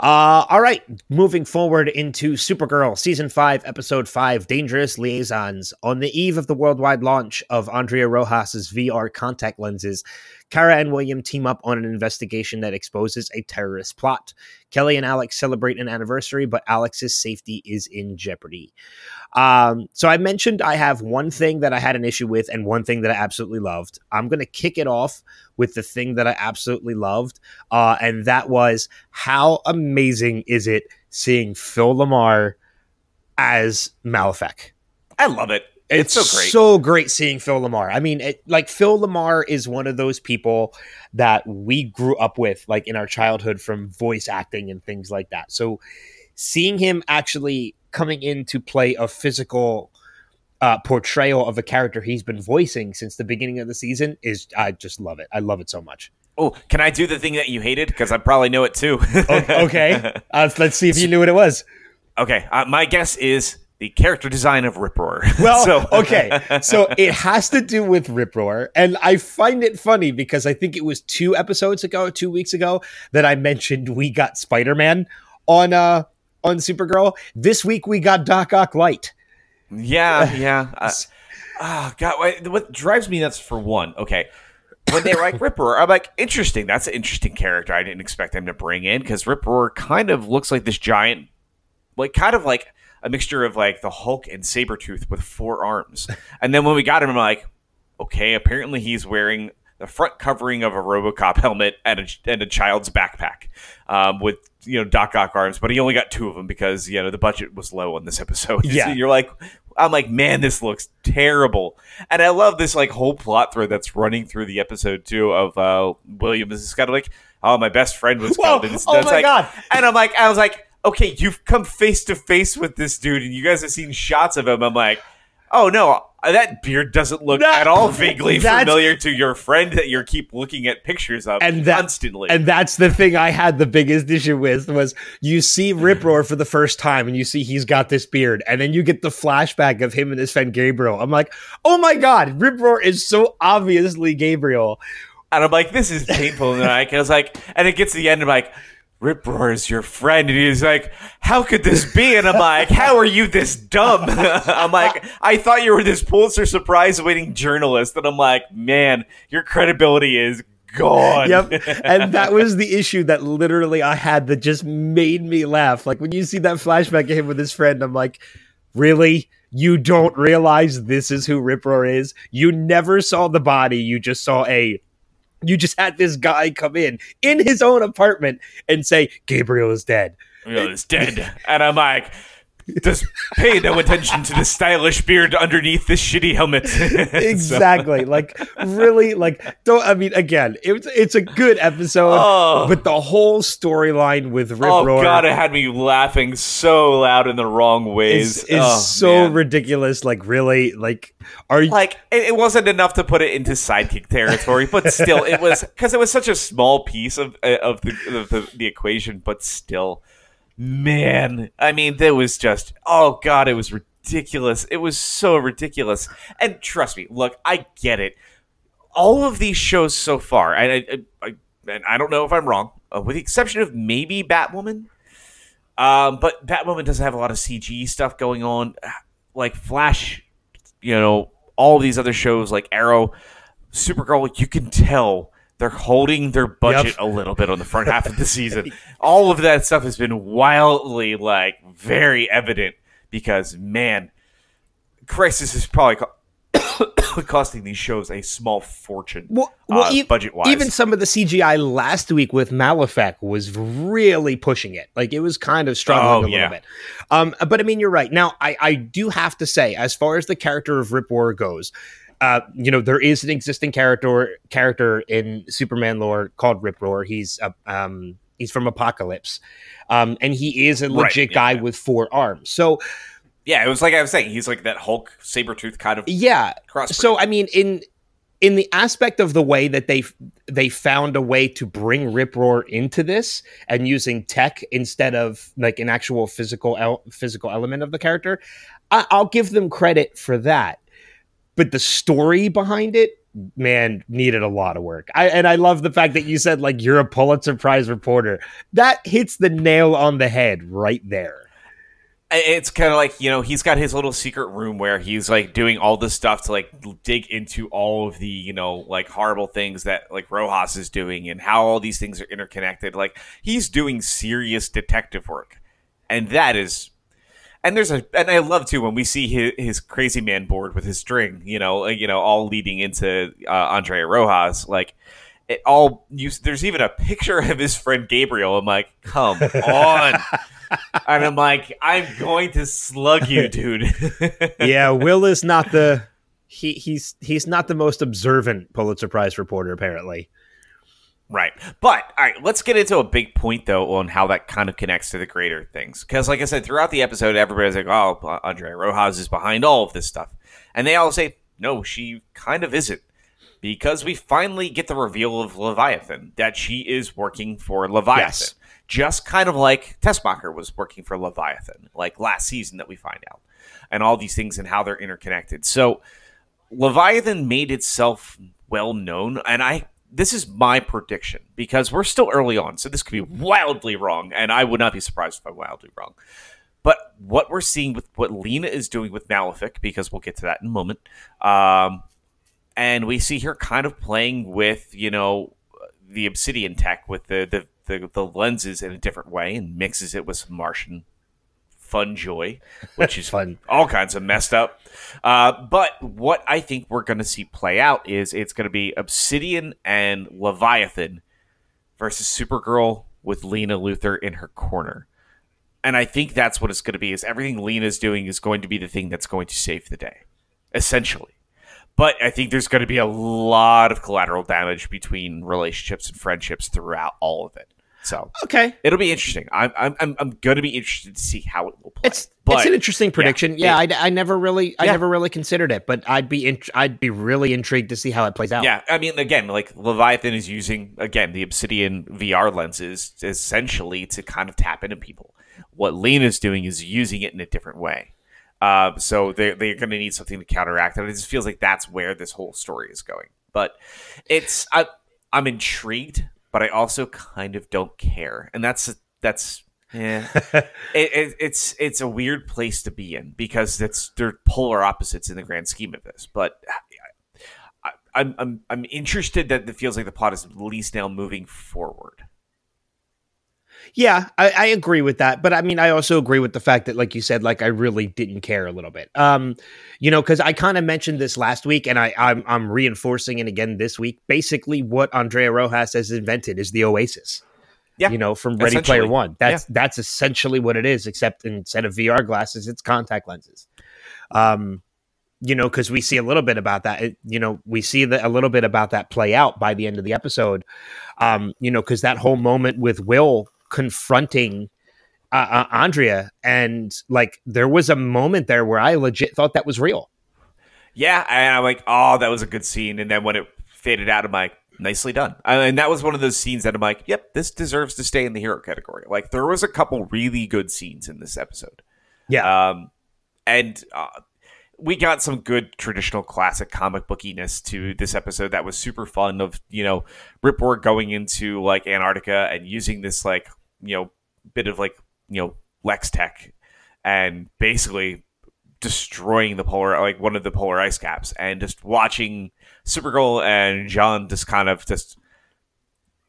Uh, all right, moving forward into Supergirl season five, episode five, Dangerous Liaisons. On the eve of the worldwide launch of Andrea Rojas's VR contact lenses, Kara and William team up on an investigation that exposes a terrorist plot. Kelly and Alex celebrate an anniversary, but Alex's safety is in jeopardy. Um, so I mentioned I have one thing that I had an issue with and one thing that I absolutely loved. I'm going to kick it off with the thing that I absolutely loved, uh, and that was how amazing is it seeing Phil LaMarr as Malefic? I love it. It's, so great. so great seeing Phil LaMarr. I mean, it, like Phil LaMarr is one of those people that we grew up with, like in our childhood, from voice acting and things like that. So, seeing him actually coming in to play a physical uh, portrayal of a character he's been voicing since the beginning of the season is I just love it. I love it so much. oh, can I do the thing that you hated? Because I probably know it too. Okay, <laughs> uh, let's see if you knew what it was. Okay, uh, my guess is the character design of Rip Roar. <laughs> Well, so, <laughs> okay. So it has to do with Rip Roar. And I find it funny because I think it was two episodes ago, two weeks ago, that I mentioned we got Spider Man on uh on Supergirl. This week we got Doc Ock Light. Yeah, <laughs> yeah. Uh, oh, God. What, what drives me nuts for one, okay. When they like Rip Roar, I'm like, interesting. That's an interesting character. I didn't expect them to bring in because Rip Roar kind of looks like this giant, like, kind of like a mixture of like the Hulk and Sabretooth with four arms. And then when we got him, I'm like, okay, apparently he's wearing the front covering of a RoboCop helmet and a, and a child's backpack um, with you know Doc Ock arms, but he only got two of them because you know the budget was low on this <laughs> episode. Yeah, so you're like, I'm like, man, this looks terrible, and I love this like whole plot thread that's running through the episode too of uh, William is kind of like, oh, my best friend was Whoa, killed, and it's, oh my like, God. and I'm like, I was like, okay, you've come face to face with this dude, and you guys have seen shots of him. I'm like, oh no, uh, that beard doesn't look That- at all vaguely <laughs> familiar to your friend that you keep looking at pictures of And that- constantly. And that's the thing I had the biggest issue with was you see Rip Roar for the first time and you see he's got this beard, and then you get the flashback of him and his friend Gabriel. I'm like, oh my god, Rip Roar is so obviously Gabriel. And I'm like, this is painful. And I was like, and it gets to the end, I'm like, Rip Roar is your friend. And he's like, how could this be? And I'm like, how are you this dumb? <laughs> I'm like, I thought you were this Pulitzer Prize winning journalist. And I'm like, man, your credibility is gone. Yep. <laughs> And that was the issue that literally I had that just made me laugh. Like when you see that flashback of him with his friend, I'm like, really? You don't realize this is who Rip Roar is? You never saw the body, you just saw a you just had this guy come in in his own apartment and say Gabriel is dead. Gabriel is dead. And I'm like, just pay no attention to the stylish beard underneath this shitty helmet. <laughs> exactly. like really like don't I mean again, it's it's a good episode, Oh. but the whole storyline with Rip oh Roar god, it had me laughing so loud in the wrong ways. is, is Oh, so man. ridiculous. Like really, like are you like it, wasn't enough to put it into sidekick territory, but still, it was because it was such a small piece of uh, of the, of the the equation. But still, man, I mean, there was just oh god, it was ridiculous. It was so ridiculous. And trust me, look, I get it. All of these shows so far, and I, I, I and I don't know if I'm wrong, uh, with the exception of maybe Batwoman. Um, but Batwoman doesn't have a lot of CG stuff going on. Like Flash, you know, all these other shows like Arrow, Supergirl, you can tell they're holding their budget Yep. a little bit on the front half of the season. <laughs> All of that stuff has been wildly, like, very evident because, man, Crisis is probably co- <coughs> costing these shows a small fortune, well, well uh, e- budget-wise. Even some of the CGI last week with Malefic was really pushing it. Like it was kind of struggling Oh, a yeah. little bit. Um, but I mean, you're right. Now, I, I do have to say, as far as the character of Rip Roar goes, uh, you know, there is an existing character character in Superman lore called Rip Roar. He's uh, um, he's from Apokolips, um, and he is a Right, legit yeah, guy yeah. with four arms. So yeah, it was like I was saying, he's like that Hulk saber tooth kind of yeah, cross. so I mean, in in the aspect of the way that they they found a way to bring Rip Roar into this and using tech instead of like an actual physical el- physical element of the character, I- I'll give them credit for that. But the story behind it, man, needed a lot of work. I and I love the fact that you said like you're a Pulitzer Prize reporter. That hits the nail on the head right there. it's kind of like you know he's got his little secret room where he's like doing all this stuff to like dig into all of the you know like horrible things that like Rojas is doing and how all these things are interconnected. Like he's doing serious detective work, and that is. And there's a, and I love too when we see his, his crazy man board with his string, you know, you know, all leading into uh, Andrea Rojas. Like, it all. You, there's even a picture of his friend Gabriel. I'm like, come on, <laughs> and I'm like, I'm going to slug you, <laughs> dude. yeah, Will is not the <laughs> he he's he's not the most observant Pulitzer Prize reporter apparently. Right. But all right, let's get into a big point though on how that kind of connects to the greater things. Because like I said, throughout the episode, everybody's like, "Oh, Andrea Rojas is behind all of this stuff," and they all say, "No, she kind of isn't." Because we finally get the reveal of Leviathan that she is working for Leviathan, Yes. just kind of like Tessmacher was working for Leviathan, like last season that we find out. and all these things and how they're interconnected. So Leviathan made itself well known, and I this is my prediction because we're still early on, so this could be wildly wrong, and I would not be surprised if I'm wildly wrong. But what we're seeing with what Lena is doing with Malefic, because we'll get to that in a moment, um, and we see her kind of playing with you know the obsidian tech with the the, the, the lenses in a different way and mixes it with some Martian fun joy, <laughs> which is Fun. all kinds of messed up. Uh, but what I think we're going to see play out is it's going to be Obsidian and Leviathan versus Supergirl with Lena Luthor in her corner. And I think that's what it's going to be. Is everything Lena's doing is going to be the thing that's going to save the day, essentially. But I think there's going to be a lot of collateral damage between relationships and friendships throughout all of it. So Okay. it'll be interesting. I'm I'm I'm, to be interested to see how it will play. It's but it's an interesting prediction. Yeah, it- I, I never really I Yeah. never really considered it, but I'd be int- I'd be really intrigued to see how it plays out. Yeah, I mean, again, like Leviathan is using again the Obsidian VR lenses essentially to kind of tap into people. What Lena's doing is using it in a different way. Uh, so they're they're going to need something to counteract it. It just feels like that's where this whole story is going. But it's I, I'm intrigued, but I also kind of don't care, and that's that's yeah. <laughs> it, it, it's it's a weird place to be in because it's they're polar opposites in the grand scheme of this. But I, I'm I'm I'm interested that it feels like the plot is at least now moving forward. Yeah, I, I agree with that, but I mean, I also agree with the fact that, like you said, like I really didn't care a little bit. Um, you know, because I kind of mentioned this last week, and I I'm I'm reinforcing it again this week. Basically, what Andrea Rojas has invented is the Oasis. Yeah, you know, from Ready Player. One. That's that's essentially what it is, except instead of VR glasses, it's contact lenses. Um, you know, because we see a little bit about that. It, you know, we see the, a little bit about that play out by the end of the episode. Um, you know, because that whole moment with Will confronting uh, uh, Andrea, and like there was a moment there where I legit thought that was real. Yeah, and I'm like, oh, that was a good scene. And then when it faded out, I'm like, nicely done. And that was one of those scenes that I'm like, yep, this deserves to stay in the hero category. Like there was a couple really good scenes in this episode. Yeah, Um, and uh, we got some good traditional classic comic bookiness to this episode that was super fun. Of you know, Rip Roar going into like Antarctica and using this like you know bit of like you know Lex Tech and basically destroying the polar like one of the polar ice caps and just watching Supergirl and John just kind of just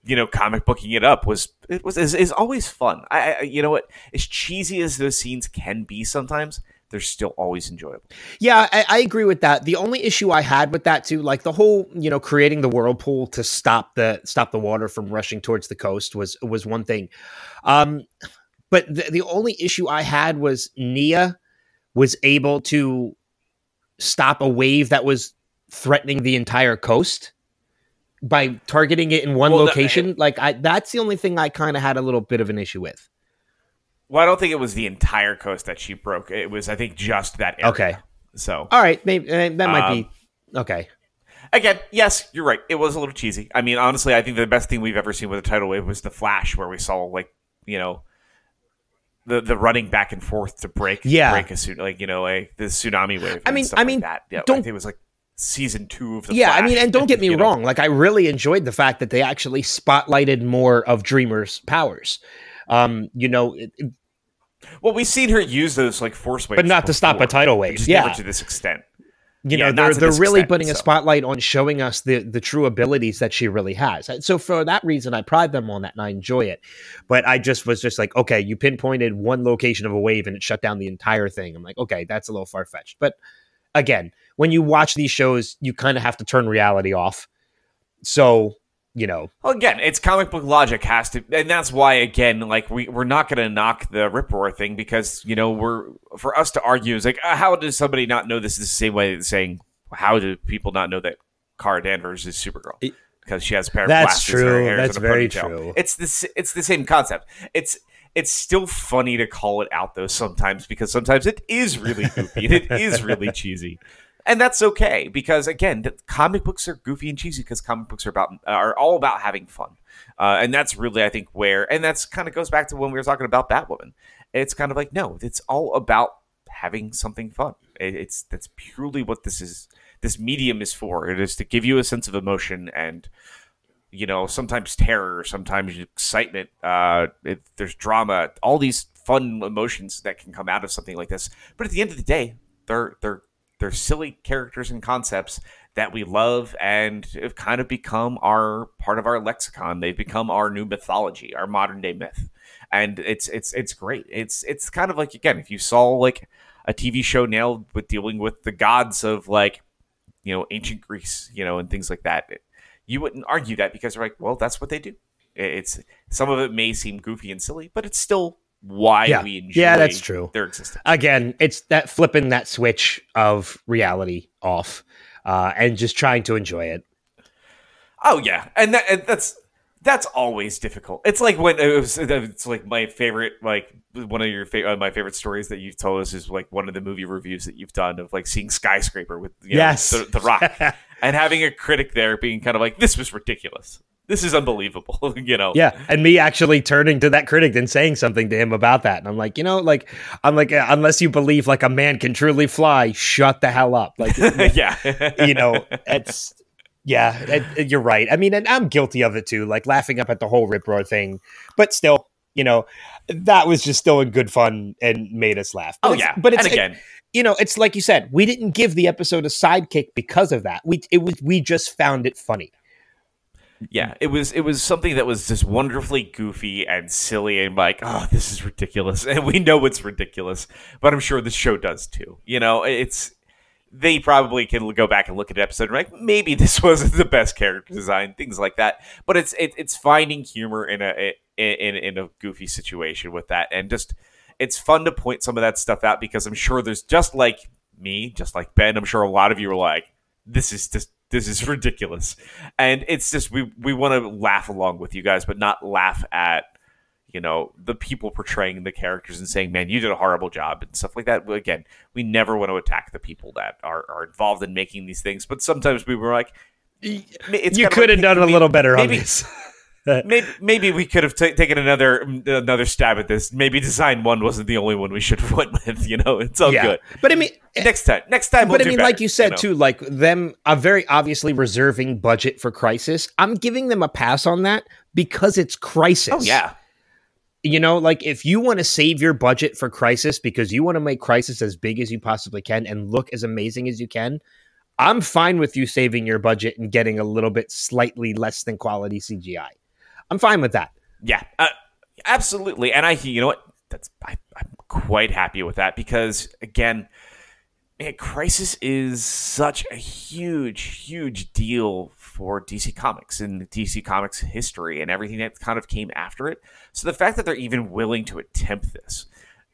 you know comic booking it up was it was is, is always fun. I, I you know what as cheesy as those scenes can be sometimes they're still always enjoyable. Yeah, I, I agree with that. The only issue I had with that too, like the whole, you know, creating the whirlpool to stop the stop the water from rushing towards the coast was was one thing. Um, but the, the only issue I had was Nia was able to stop a wave that was threatening the entire coast by targeting it in one Well, the- location. like I, that's the only thing I kind of had a little bit of an issue with. Well, I don't think it was the entire coast that she broke. It was I think just that area. Okay. So All right, maybe uh, that might be okay. again, yes, you're right. It was a little cheesy. I mean, honestly, I think the best thing we've ever seen with a tidal wave was the Flash, where we saw like you know the the running back and forth to break Yeah. break a suit like you know like the tsunami wave. I and mean- I like mean, that. Yeah, don't- I think it was like season two of the yeah, I mean, and don't get me you know. wrong. Like, I really enjoyed the fact that they actually spotlighted more of Dreamer's powers. Um, you know, it- Well, we've seen her use those like force waves, but not to stop a tidal wave. just Yeah, to this extent. you yeah, know, they're they're really extent, putting a spotlight on showing us the the true abilities that she really has. So for that reason, I pride them on that and I enjoy it. But I just was just like, okay, you pinpointed one location of a wave and it shut down the entire thing. I'm like, okay, that's a little far fetched. But again, when you watch these shows, you kind of have to turn reality off. So you know, Well, again, it's comic book logic has to, and that's why again, like we we're not going to knock the Rip Roar thing because you know we're for us to argue is like uh, how does somebody not know this is the same way as saying how do people not know that Kara Danvers is Supergirl because she has a pair of That's true. hair That's very ponytail. true. It's the s- it's the same concept. It's it's still funny to call it out though sometimes because sometimes it is really goofy and it is really <laughs> cheesy. And that's okay because again, comic books are goofy and cheesy because comic books are about are all about having fun, uh, and that's really I think where and that's kind of goes back to when we were talking about Batwoman. It's kind of like no, it's all about having something fun. It, it's that's purely what this is. This medium is for. It is to give you a sense of emotion and you know sometimes terror, sometimes excitement. Uh, it, there's drama, all these fun emotions that can come out of something like this. But at the end of the day, they're they're they're silly characters and concepts that we love and have kind of become our part of our lexicon. They've become our new mythology, our modern day myth. And it's it's it's great. It's it's kind of like again, if you saw like a TV show nailed with dealing with the gods of like, you know, ancient Greece, you know, and things like that, you wouldn't argue that because they're like, well, that's what they do. It's some of it may seem goofy and silly, but it's still why Yeah. we enjoy Yeah, that's true. their existence. Again, it's that flipping that switch of reality off uh, and just trying to enjoy it. Oh yeah, and, that, and that's that's always difficult. It's like when it was. It's like my favorite, like one of your fa- uh, my favorite stories that you've told us is like one of the movie reviews that you've done of like seeing skyscraper with you know, Yes. the, the Rock <laughs> and having a critic there being kind of like this was ridiculous. This is unbelievable. <laughs> you know. Yeah, and me actually turning to that critic and saying something to him about that, and I'm like, you know, like I'm like, uh, unless you believe like a man can truly fly, shut the hell up. Like, <laughs> yeah. you know, it's yeah, it- it- you're right. I mean, and I'm guilty of it too, like laughing up at the whole rip roar thing, but still, you know, that was just still in good fun and made us laugh. But Oh yeah. but it's and again, you know, it's like you said, we didn't give the episode a sidekick because of that. We it was we just found it funny. Yeah, it was it was something that was just wonderfully goofy and silly and like, oh, this is ridiculous, <laughs> and we know it's ridiculous, but I'm sure the show does too. You know, it's they probably can go back and look at an episode and like maybe this <laughs> wasn't the best character design, things like that. But it's it, it's finding humor in a in in a goofy situation with that, and just it's fun to point some of that stuff out because I'm sure there's just like me, just like Ben. I'm sure a lot of you are like, this is just this is ridiculous, and it's just we we want to laugh along with you guys, but not laugh at you know the people portraying the characters and saying, "Man, you did a horrible job" and stuff like that. Again, we never want to attack the people that are, are involved in making these things, but sometimes we were like, you could like, have done a little better on this. <laughs> <laughs> maybe maybe we could have ta taken another another stab at this. Maybe design one wasn't the only one we should have went with. You know, it's all yeah, good. but I mean, eh, Next time, next time. but we'll I do mean, better, like you said know? too, like them are very obviously reserving budget for Crisis. I'm giving them a pass on that because it's Crisis. Oh yeah, you know, like if you want to save your budget for Crisis because you want to make Crisis as big as you possibly can and look as amazing as you can, I'm fine with you saving your budget and getting a little bit slightly less than quality CGI. I'm fine with that. yeah, uh, absolutely. And I, you know what? That's I, I'm quite happy with that because again, man, Crisis is such a huge, huge deal for DC Comics and DC Comics history and everything that kind of came after it. So the fact that they're even willing to attempt this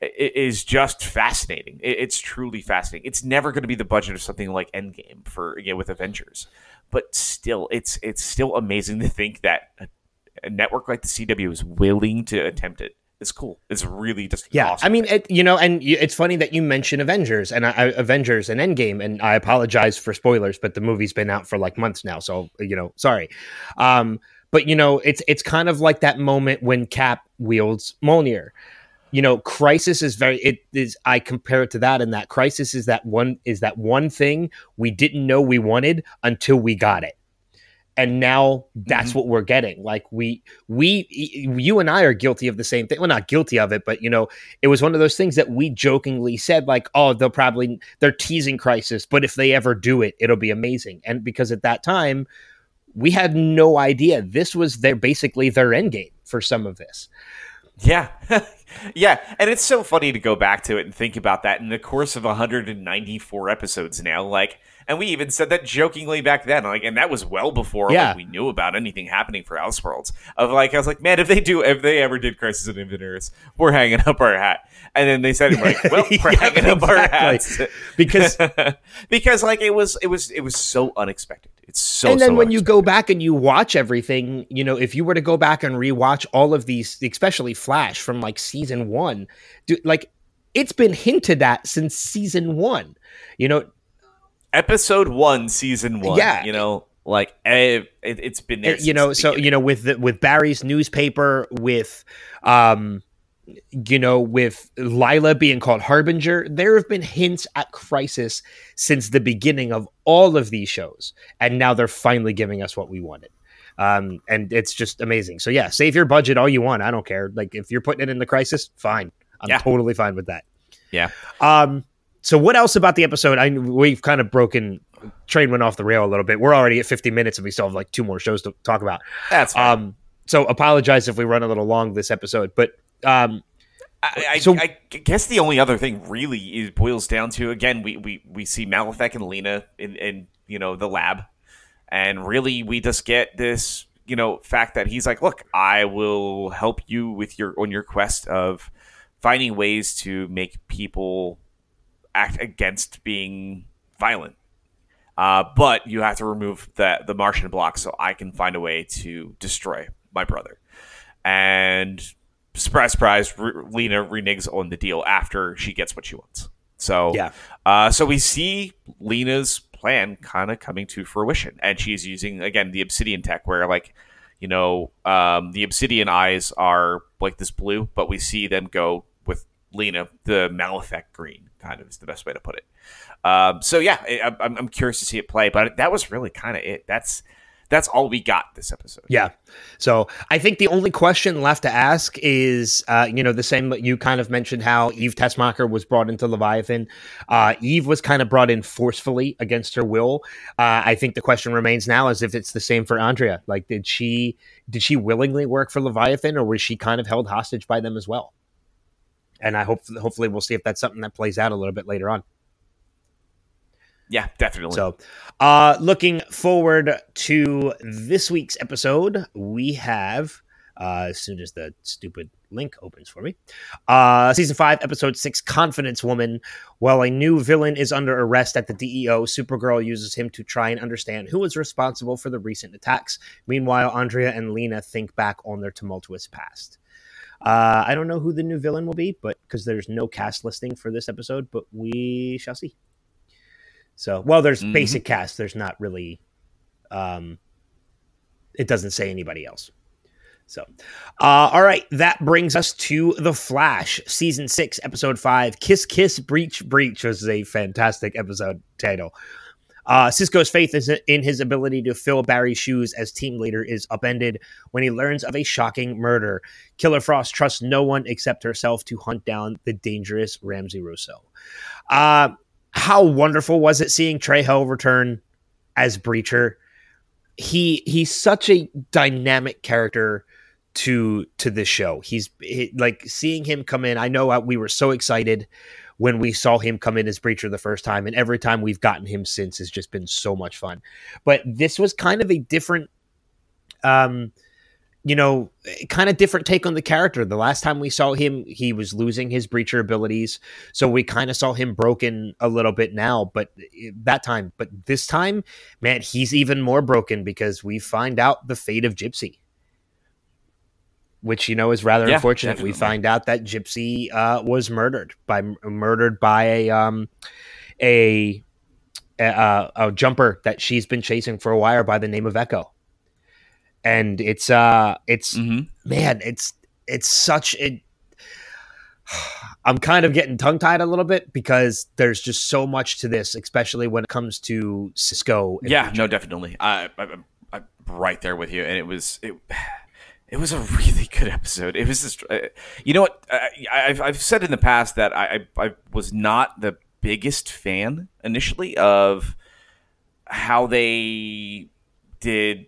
is just fascinating. It's truly fascinating. It's never going to be the budget of something like Endgame for you know, with Avengers, but still, it's it's still amazing to think that a, a network like the CW is willing to attempt it. It's cool. It's really just Yeah, awesome. I mean, it, you know, and y- it's funny that you mention Avengers and I, I- Avengers and Endgame, and I apologize for spoilers, but the movie's been out for like months now, so you know, sorry. Um, but you know, it's it's kind of like that moment when Cap wields Mjolnir. You know, Crisis is very. It is. I compare it to that, and that Crisis is that one is that one thing we didn't know we wanted until we got it, and now that's Mm-hmm. what we're getting. Like we we you and I are guilty of the same thing. Well, not guilty of it, but you know, it was one of those things that we jokingly said, like, "Oh, they'll probably they're teasing Crisis, but if they ever do it, it'll be amazing." And because at that time, we had no idea this was their basically their end game for some of this. Yeah. <laughs> yeah. And it's so funny to go back to it and think about that in the course of 194 episodes now. Like, and we even said that jokingly back then. Like, and that was well before Yeah. like, we knew about anything happening for Elseworlds. Of like, I was like, man, if they do, if they ever did Crisis on Infinite Earths, we're hanging up our hat. And then they said, it, like, well, <laughs> we're Yeah, hanging up our hats. Because <laughs> because like it was, it was, it was so unexpected. It's so. and then so when you go back and you watch everything, you know, if you were to go back and rewatch all of these, especially Flash from like season one, like it's been hinted at since season one. You know, episode one, season one. Yeah. you know, like eh, it, it's been there. Uh, you know so beginning. you know with the, with barry's newspaper with um you know, with Lyla being called Harbinger, there have been hints at Crisis since the beginning of all of these shows, and now they're finally giving us what we wanted. Um, and it's just amazing. So yeah, save your budget all you want. I don't care. Like if you're putting it in the Crisis, fine. I'm Yeah. totally fine with that. Yeah. Um. So what else about the episode? I we've kind of broken train went off the rail a little bit. We're already at 50 minutes and we still have like two more shows to talk about. That's fine. Um. So apologize if we run a little long this episode, but um. I, I, so- I guess the only other thing really is boils down to again we we, we see Malefic and Lena in, in you know the lab, and really we just get this you know fact that he's like, look, I will help you with your on your quest of finding ways to make people act against being violent. Uh, but you have to remove the the Martian block so I can find a way to destroy my brother. And surprise, surprise, Lena reneges on the deal after she gets what she wants. So Yeah. uh, so we see Lena's plan kind of coming to fruition, and she's using again the obsidian tech, where like you know um, the obsidian eyes are like this blue, but we see them go Lena the Malefic green. Kind of is the best way to put it. Um, so yeah, I, I'm, I'm curious to see it play, but that was really kind of it. That's that's all we got this episode. Yeah. So I think the only question left to ask is, uh, you know, the same you kind of mentioned how Eve Tessmacher was brought into Leviathan. Uh, Eve was kind of brought in forcefully against her will. Uh, I think the question remains now is if it's the same for Andrea. Like, did she did she willingly work for Leviathan, or was she kind of held hostage by them as well? And I hope hopefully we'll see if that's something that plays out a little bit later on. Yeah, definitely. So, uh, looking forward to this week's episode, we have, uh, as soon as the stupid link opens for me, uh, season five, episode six, Confidence Woman. While a new villain is under arrest at the DEO, Supergirl uses him to try and understand who was responsible for the recent attacks. Meanwhile, Andrea and Lena think back on their tumultuous past. Uh, I don't know who the new villain will be, but because there's no cast listing for this episode, but we shall see. So, well, there's Mhm. basic cast. There's not really. Um, it doesn't say anybody else. So, uh, all right, that brings us to The Flash, season six, episode five. Kiss, kiss, breach, breach was a fantastic episode title. Uh, Cisco's faith is in his ability to fill Barry's shoes as team leader is upended when he learns of a shocking murder. Killer Frost trusts no one except herself to hunt down the dangerous Ramsey Rosso. Uh, how wonderful was it seeing Trejo return as Breacher? He he's such a dynamic character to to this show. He's he, like seeing him come in. I know uh, we were so excited when we saw him come in as Breacher the first time, and every time we've gotten him since has just been so much fun. But this was kind of a different, um, you know, kind of different take on the character. The last time we saw him, he was losing his Breacher abilities, so we kind of saw him broken a little bit now. But eh, that time, but this time, man, he's even more broken because we find out the fate of Gypsy which you know is rather Yeah, unfortunate. We find out that Gypsy uh, was murdered by murdered by a um, a, a a jumper that she's been chasing for a while by the name of Echo, and it's uh it's hmm man it's it's such a <sighs> I'm kind of getting tongue tied a little bit because there's just so much to this, especially when it comes to Cisco. Yeah, no, definitely. I, I, I'm- I'm right there with you, and it was it. <sighs> It was a really good episode. It was just, uh, you know what? I, I've I've said in the past that I, I I was not the biggest fan initially of how they did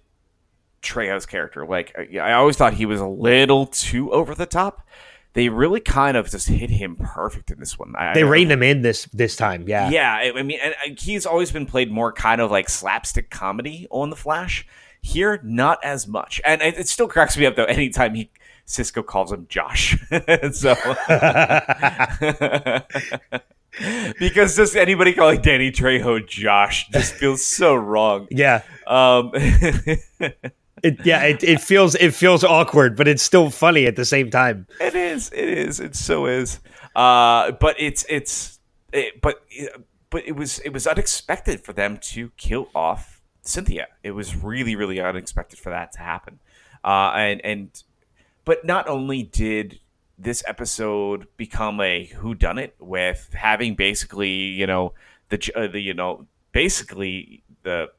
Trejo's character. Like I, I always thought he was a little too over the top. They really kind of just hit him perfect in this one. I, They reined him in this this time. Yeah. yeah, I I mean, and and he's always been played more kind of like slapstick comedy on the Flash. Here, not as much, and it, it still cracks me up though. Anytime he Cisco calls him Josh, <laughs> so <laughs> because just anybody calling Danny Trejo Josh just feels so wrong. yeah. Um, <laughs> It, yeah, it, it feels it feels awkward, but it's still funny at the same time. It is. It is. It so is. Uh, but it's it's it, but but it was it was unexpected for them to kill off Cynthia. It was really really unexpected for that to happen. Uh, and and but not only did this episode become a who done it with having basically you know the uh, the you know basically the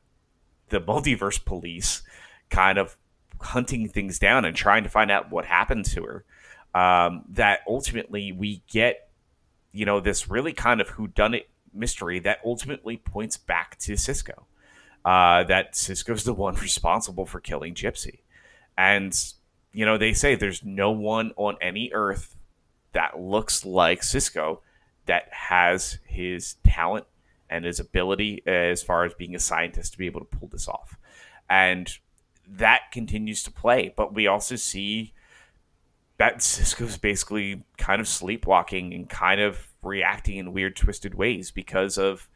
the multiverse police kind of hunting things down and trying to find out what happened to her. Um, that ultimately we get, you know, this really kind of who done it mystery that ultimately points back to Cisco. Uh, that Cisco's the one <laughs> responsible for killing Gypsy. And, you know, they say there's no one on any Earth that looks like Cisco that has his talent and his ability as far as being a scientist to be able to pull this off. And that continues to play. But we also see that <laughs> Cisco's basically kind of sleepwalking and kind of reacting in weird, twisted ways because of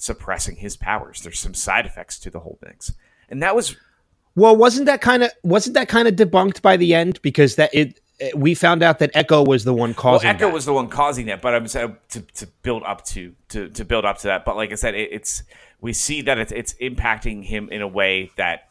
suppressing his powers. There's some side effects to the whole mix, and that was well, wasn't that kind of wasn't that kind of debunked by the end because that it we found out that Echo was the one causing. Well, Echo that. was the one causing that, but I'm saying uh, to, to build up to, to to build up to that. But like I said, it, it's we see that it's it's impacting him in a way that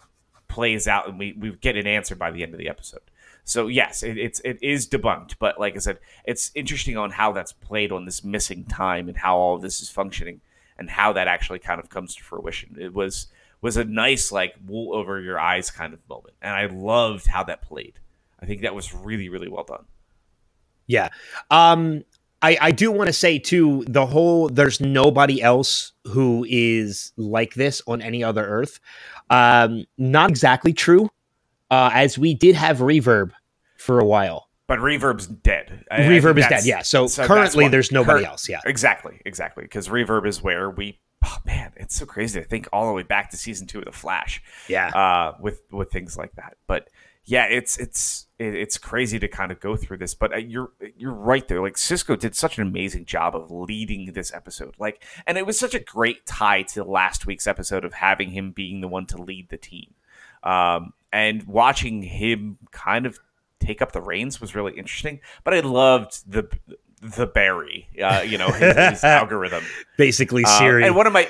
plays out, and we we get an answer by the end of the episode. So yes, it, it's it is debunked, but like I said, it's interesting on how that's played on this missing time and how all of this is functioning and how that actually kind of comes to fruition. It was was a nice like wool over your eyes kind of moment, and I loved how that played. I think that was really really well done. Yeah. Um I, I do want to say too the whole there's nobody else who is like this on any other earth um not exactly true uh as we did have reverb for a while but reverb's dead. Reverb is dead yeah. So, so currently what, there's nobody cur- else yeah. Exactly exactly. Because reverb is where we oh man it's so crazy to think all the way back to season two of the flash yeah. uh with with things like that. But yeah, it's it's it's crazy to kind of go through this, but uh, you're you're right there. Like Cisco did such an amazing job of leading this episode, like, and it was such a great tie to last week's episode of having him being the one to lead the team, um, and watching him kind of take up the reins was really interesting. But I loved the the Barry, uh, you know, his, his <laughs> algorithm, basically uh, and one of my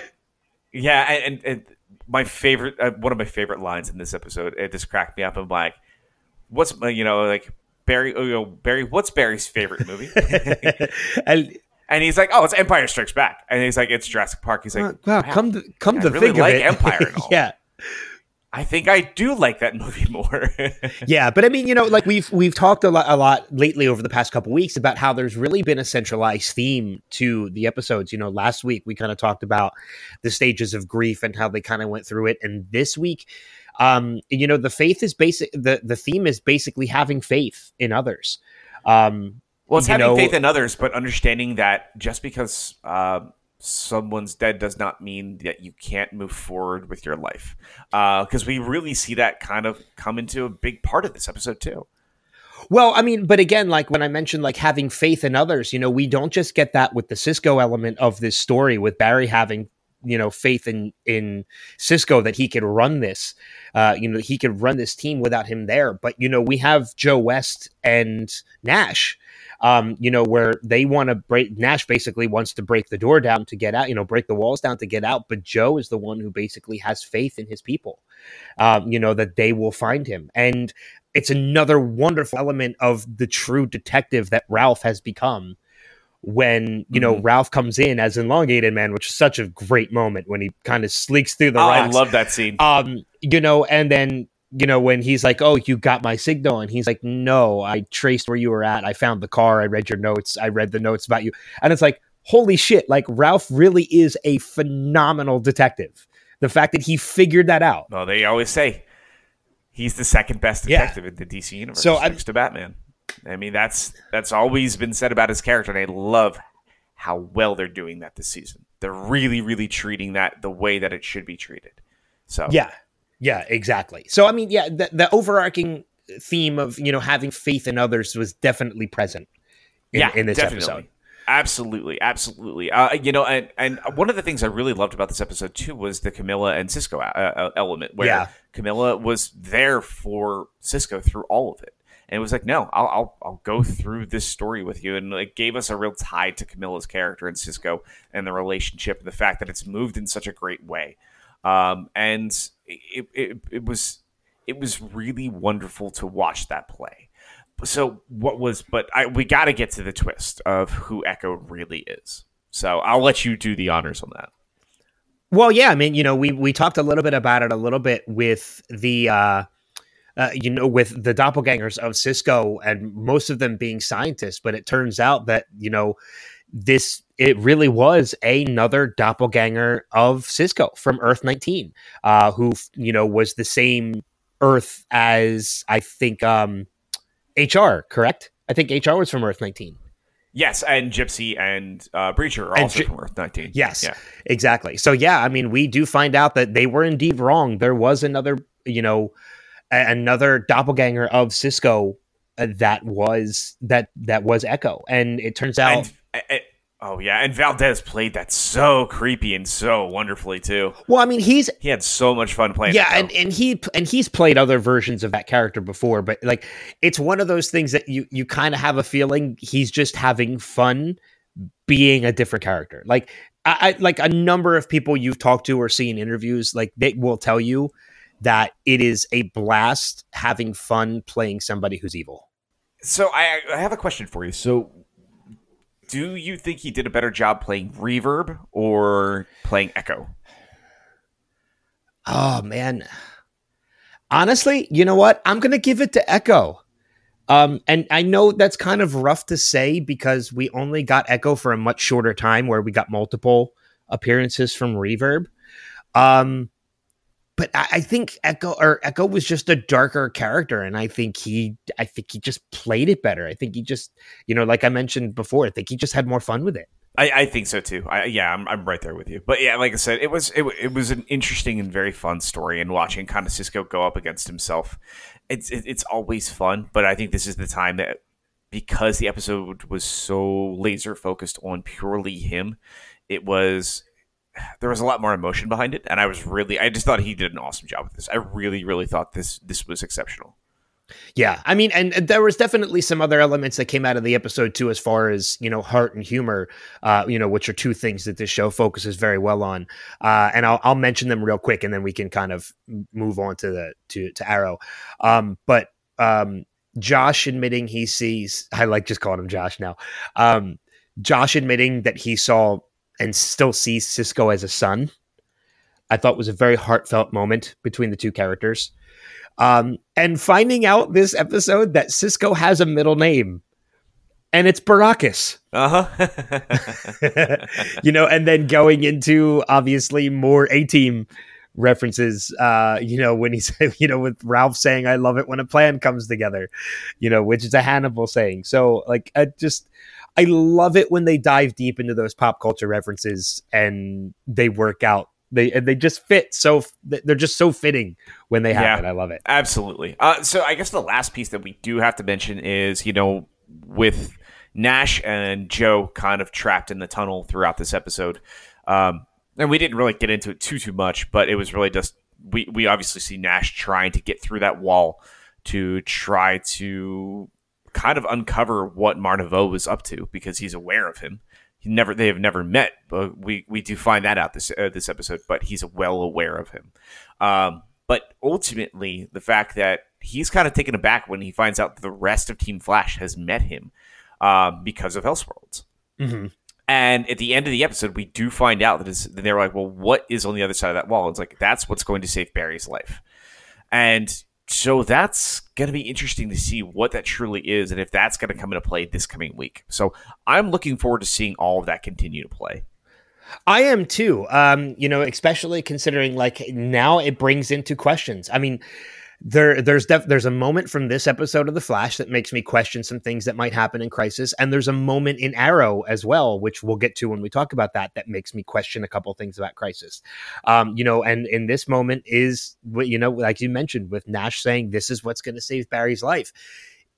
yeah, and, and my favorite uh, one of my favorite lines in this episode. It just cracked me up. I'm like what's uh, you know like Barry? Oh, you know, Barry, what's Barry's favorite movie? <laughs> <laughs> and, and he's like, "Oh, it's Empire Strikes Back," and he's like, "It's Jurassic Park." He's like, "Wow, wow come to come yeah, to really think like of it, Empire and all. yeah." I think I do like that movie <laughs> more. yeah, but I mean, you know, like we've we've talked a lot a lot lately over the past couple weeks about how there's really been a centralized theme to the episodes. You know, last week we kind of talked about the stages of grief and how they kind of went through it, and this week um, you know, the faith is basic. The the theme is basically having faith in others. Um, well, it's having know, faith in others, but understanding that just because uh, someone's dead does not mean that you can't move forward with your life. Because uh, we really see that kind of come into a big part of this episode too. Well, I mean, but again, like when I mentioned like having faith in others, you know, we don't just get that with the Cisco element of this story with Barry having you know faith in in Cisco that he could run this. Uh, you know he could run this team without him there. But you know we have Joe West and Nash. Um, you know where they want to break. Nash basically wants to break the door down to get out. You know break the walls down to get out. But Joe is the one who basically has faith in his people. Um, you know that they will find him and. It's another wonderful element of the true detective that Ralph has become when you know mm-hmm. Ralph comes in as elongated man, which is such a great moment when he kind of sleeks through the. Oh. I love that scene. Um, you know, and then you know when he's like, "Oh, you got my signal," and he's like, "No, I traced where you were at. I found the car. I read your notes. I read the notes about you." And it's like, holy shit! Like Ralph really is a phenomenal detective. The fact that he figured that out. Well, they always say he's the second best detective yeah. in the DC universe, so next to Batman. I mean, that's that's always been said about his character, and I love how well they're doing that this season. They're really, really treating that the way that it should be treated. So yeah, yeah, exactly. So I mean, yeah, the, the overarching theme of you know having faith in others was definitely present. In, yeah, in this definitely. episode. Absolutely, absolutely. Uh, you know, and and one of the things I really loved about this episode too was the Camilla and Cisco uh, uh element, where yeah. Camilla was there for Cisco through all of it and it was like, no, I'll, I'll, I'll go through this story with you, and it gave us a real tie to Camilla's character and Cisco and the relationship, and the fact that it's moved in such a great way, um, and it, it, it was it was really wonderful to watch that play. so what was? But I we got to get to the twist of who Echo really is. So I'll let you do the honors on that. Well, yeah, I mean, you know, we we talked a little bit about it a little bit with the uh, uh you know, with the doppelgangers of Cisco and most of them being scientists, but it turns out that, you know, this it really was another doppelganger of Cisco from Earth 19, uh, who you know was the same Earth as I think um, HR, correct? I think HR was from Earth 19. Yes, and Gypsy and uh, Breacher are And also Gy- from Earth 19. Yes, Yeah. exactly. So yeah, I mean, we do find out that they were indeed wrong. There was another, you know, a- another doppelganger of Cisco uh, that was that that was Echo, and it turns out. And- oh yeah, and Valdes played that so creepy and so wonderfully too. well, I mean, he's He had so much fun playing. yeah, and and he and he's played other versions of that character before, but like it's one of those things that you you kind of have a feeling he's just having fun being a different character. Like I, I like a number of people you've talked to or seen interviews, like they will tell you that it is a blast having fun playing somebody who's evil. So I, I have a question for you. So, do you think he did a better job playing Reverb or playing Echo? Oh man. Honestly, you know what? I'm going to give it to Echo. Um, and I know that's kind of rough to say because we only got Echo for a much shorter time where we got multiple appearances from Reverb. Um, but I, I think Echo or Echo was just a darker character, and I think he, I think he just played it better. I think he just, you know, like I mentioned before, I think he just had more fun with it. I, I think so too. I, yeah, I'm, I'm right there with you. But yeah, like I said, it was it, it was an interesting and very fun story, and watching kind of Cisco go up against himself, it's it, it's always fun. But I think this is the time that because the episode was so laser focused on purely him, it was there was a lot more emotion behind it, and I was really I just thought he did an awesome job with this. I really really thought this this was exceptional. Yeah, I mean, and, and there was definitely some other elements that came out of the episode too, as far as you know, heart and humor, uh, you know, which are two things that this show focuses very well on. Uh, and I'll, I'll mention them real quick, and then we can kind of move on to the to to Arrow. Um, but um, Josh admitting he sees, I like just calling him Josh now. Um, Josh admitting that he saw and still sees Cisco as a son, I thought was a very heartfelt moment between the two characters. Um, and finding out this episode that Cisco has a middle name, and it's Baracus. Uh huh. <laughs> you know, and then going into obviously more A team references. Uh, you know, when he's <laughs> you know with Ralph saying, "I love it when a plan comes together," you know, which is a Hannibal saying. So like, I just I love it when they dive deep into those pop culture references and they work out. They and they just fit so they're just so fitting when they Yeah. happen. I love it. Absolutely. Uh, so I guess the last piece that we do have to mention is, you know, with Nash and Joe kind of trapped in the tunnel throughout this episode. Um, and we didn't really get into it too too much, but it was really just we we obviously see Nash trying to get through that wall to try to kind of uncover what Mar Novu was up to because he's aware of him. He never they have never met, but we we do find that out this uh, this episode. But he's well aware of him. Um, but ultimately, the fact that he's kind of taken aback when he finds out the rest of Team Flash has met him um, because of Elseworlds. Mm-hmm. And at the end of the episode, we do find out that it's, that they're like, well, what is on the other side of that wall? It's like, that's what's going to save Barry's life. And so that's going to be interesting to see what that truly is and if that's going to come into play this coming week. So I'm looking forward to seeing all of that continue to play. I am too. Um, you know, especially considering like now it brings into questions. I mean, there there's def- there's a moment from this episode of The Flash that makes me question some things that might happen in Crisis, and there's a moment in Arrow as well, which we'll get to when we talk about that, that makes me question a couple things about Crisis. Um, you know, and in this moment is what you know, like you mentioned, with Nash saying this is what's going to save Barry's life.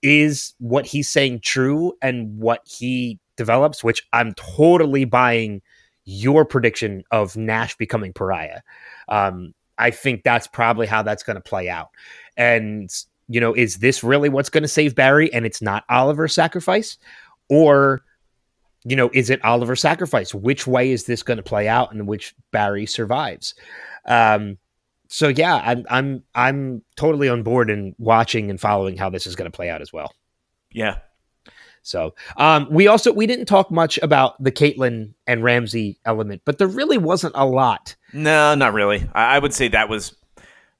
Is what he's saying true, and what he develops, which I'm totally buying your prediction of Nash becoming pariah. Um, I think that's probably how that's going to play out. And, you know, is this really what's going to save Barry and it's not Oliver's sacrifice? Or, you know, is it Oliver's sacrifice? Which way is this going to play out and which Barry survives? Um, so yeah, I'm I'm I'm totally on board and watching and following how this is going to play out as well. Yeah. So um, we also we didn't talk much about the Caitlin and Ramsey element, but there really wasn't a lot. No, not really. I, I would say that was.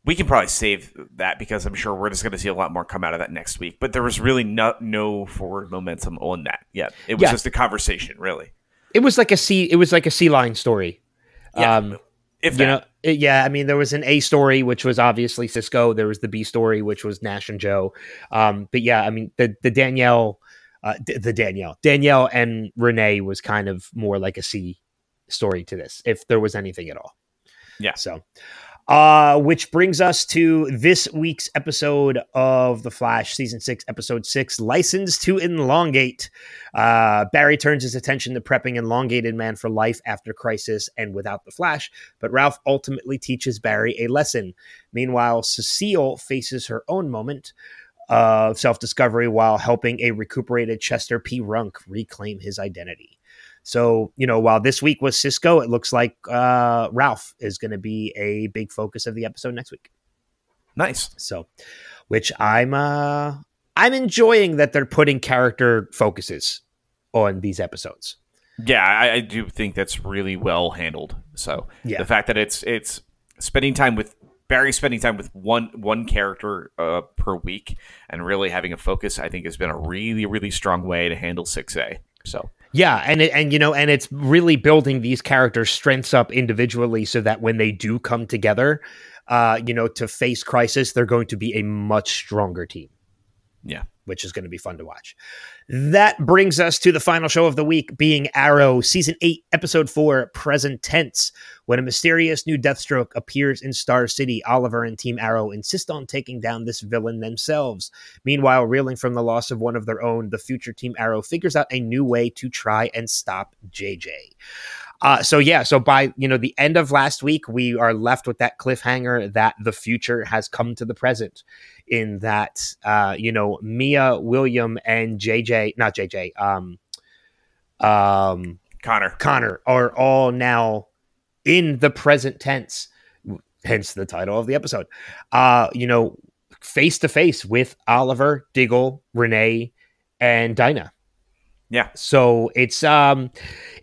We can probably save that because I'm sure we're just going to see a lot more come out of that next week. But there was really no no forward momentum on that yet. It was Yeah. just a conversation, really. It was like a sea. It was like a sea line story. Yeah. Um, If you know, it- yeah. I mean, there was an A story, which was obviously Cisco. There was the B story, which was Nash and Joe. Um, but yeah, I mean, the the Danielle, uh, d- the Danielle, Danielle and Renee was kind of more like a C story to this, if there was anything at all. Yeah. So, uh, which brings us to this week's episode of The Flash, season six, episode six, License to Elongate. Uh, Barry turns his attention to prepping Elongated Man for life after Crisis and without the Flash, but Ralph ultimately teaches Barry a lesson. Meanwhile, Cecile faces her own moment of self discovery while helping a recuperated Chester P. Runk reclaim his identity. So, you know, while this week was Cisco, it looks like uh, Ralph is going to be a big focus of the episode next week. nice. So, which I'm uh I'm enjoying that they're putting character focuses on these episodes. Yeah, I, I do think that's really well handled. So Yeah. the fact that it's it's spending time with Barry, spending time with one one character uh, per week, and really having a focus, I think has been a really really strong way to handle six A. So Yeah, and it, and you know, and it's really building these characters' strengths up individually, so that when they do come together, uh, you know, to face crisis, they're going to be a much stronger team. Yeah. Which is going to be fun to watch. That brings us to the final show of the week, being Arrow, season eight, episode four, present tense. When a mysterious new Deathstroke appears in Star City, Oliver and Team Arrow insist on taking down this villain themselves. Meanwhile, reeling from the loss of one of their own, the future Team Arrow figures out a new way to try and stop JJ. Uh, so yeah, so by you know the end of last week, we are left with that cliffhanger that the future has come to the present. In that, uh, you know, Mia, William, and JJ, not JJ, um, um, Connor, Connor are all now in the present tense, hence the title of the episode. Uh, you know, face to face with Oliver, Diggle, Renee, and Dinah. Yeah. So it's um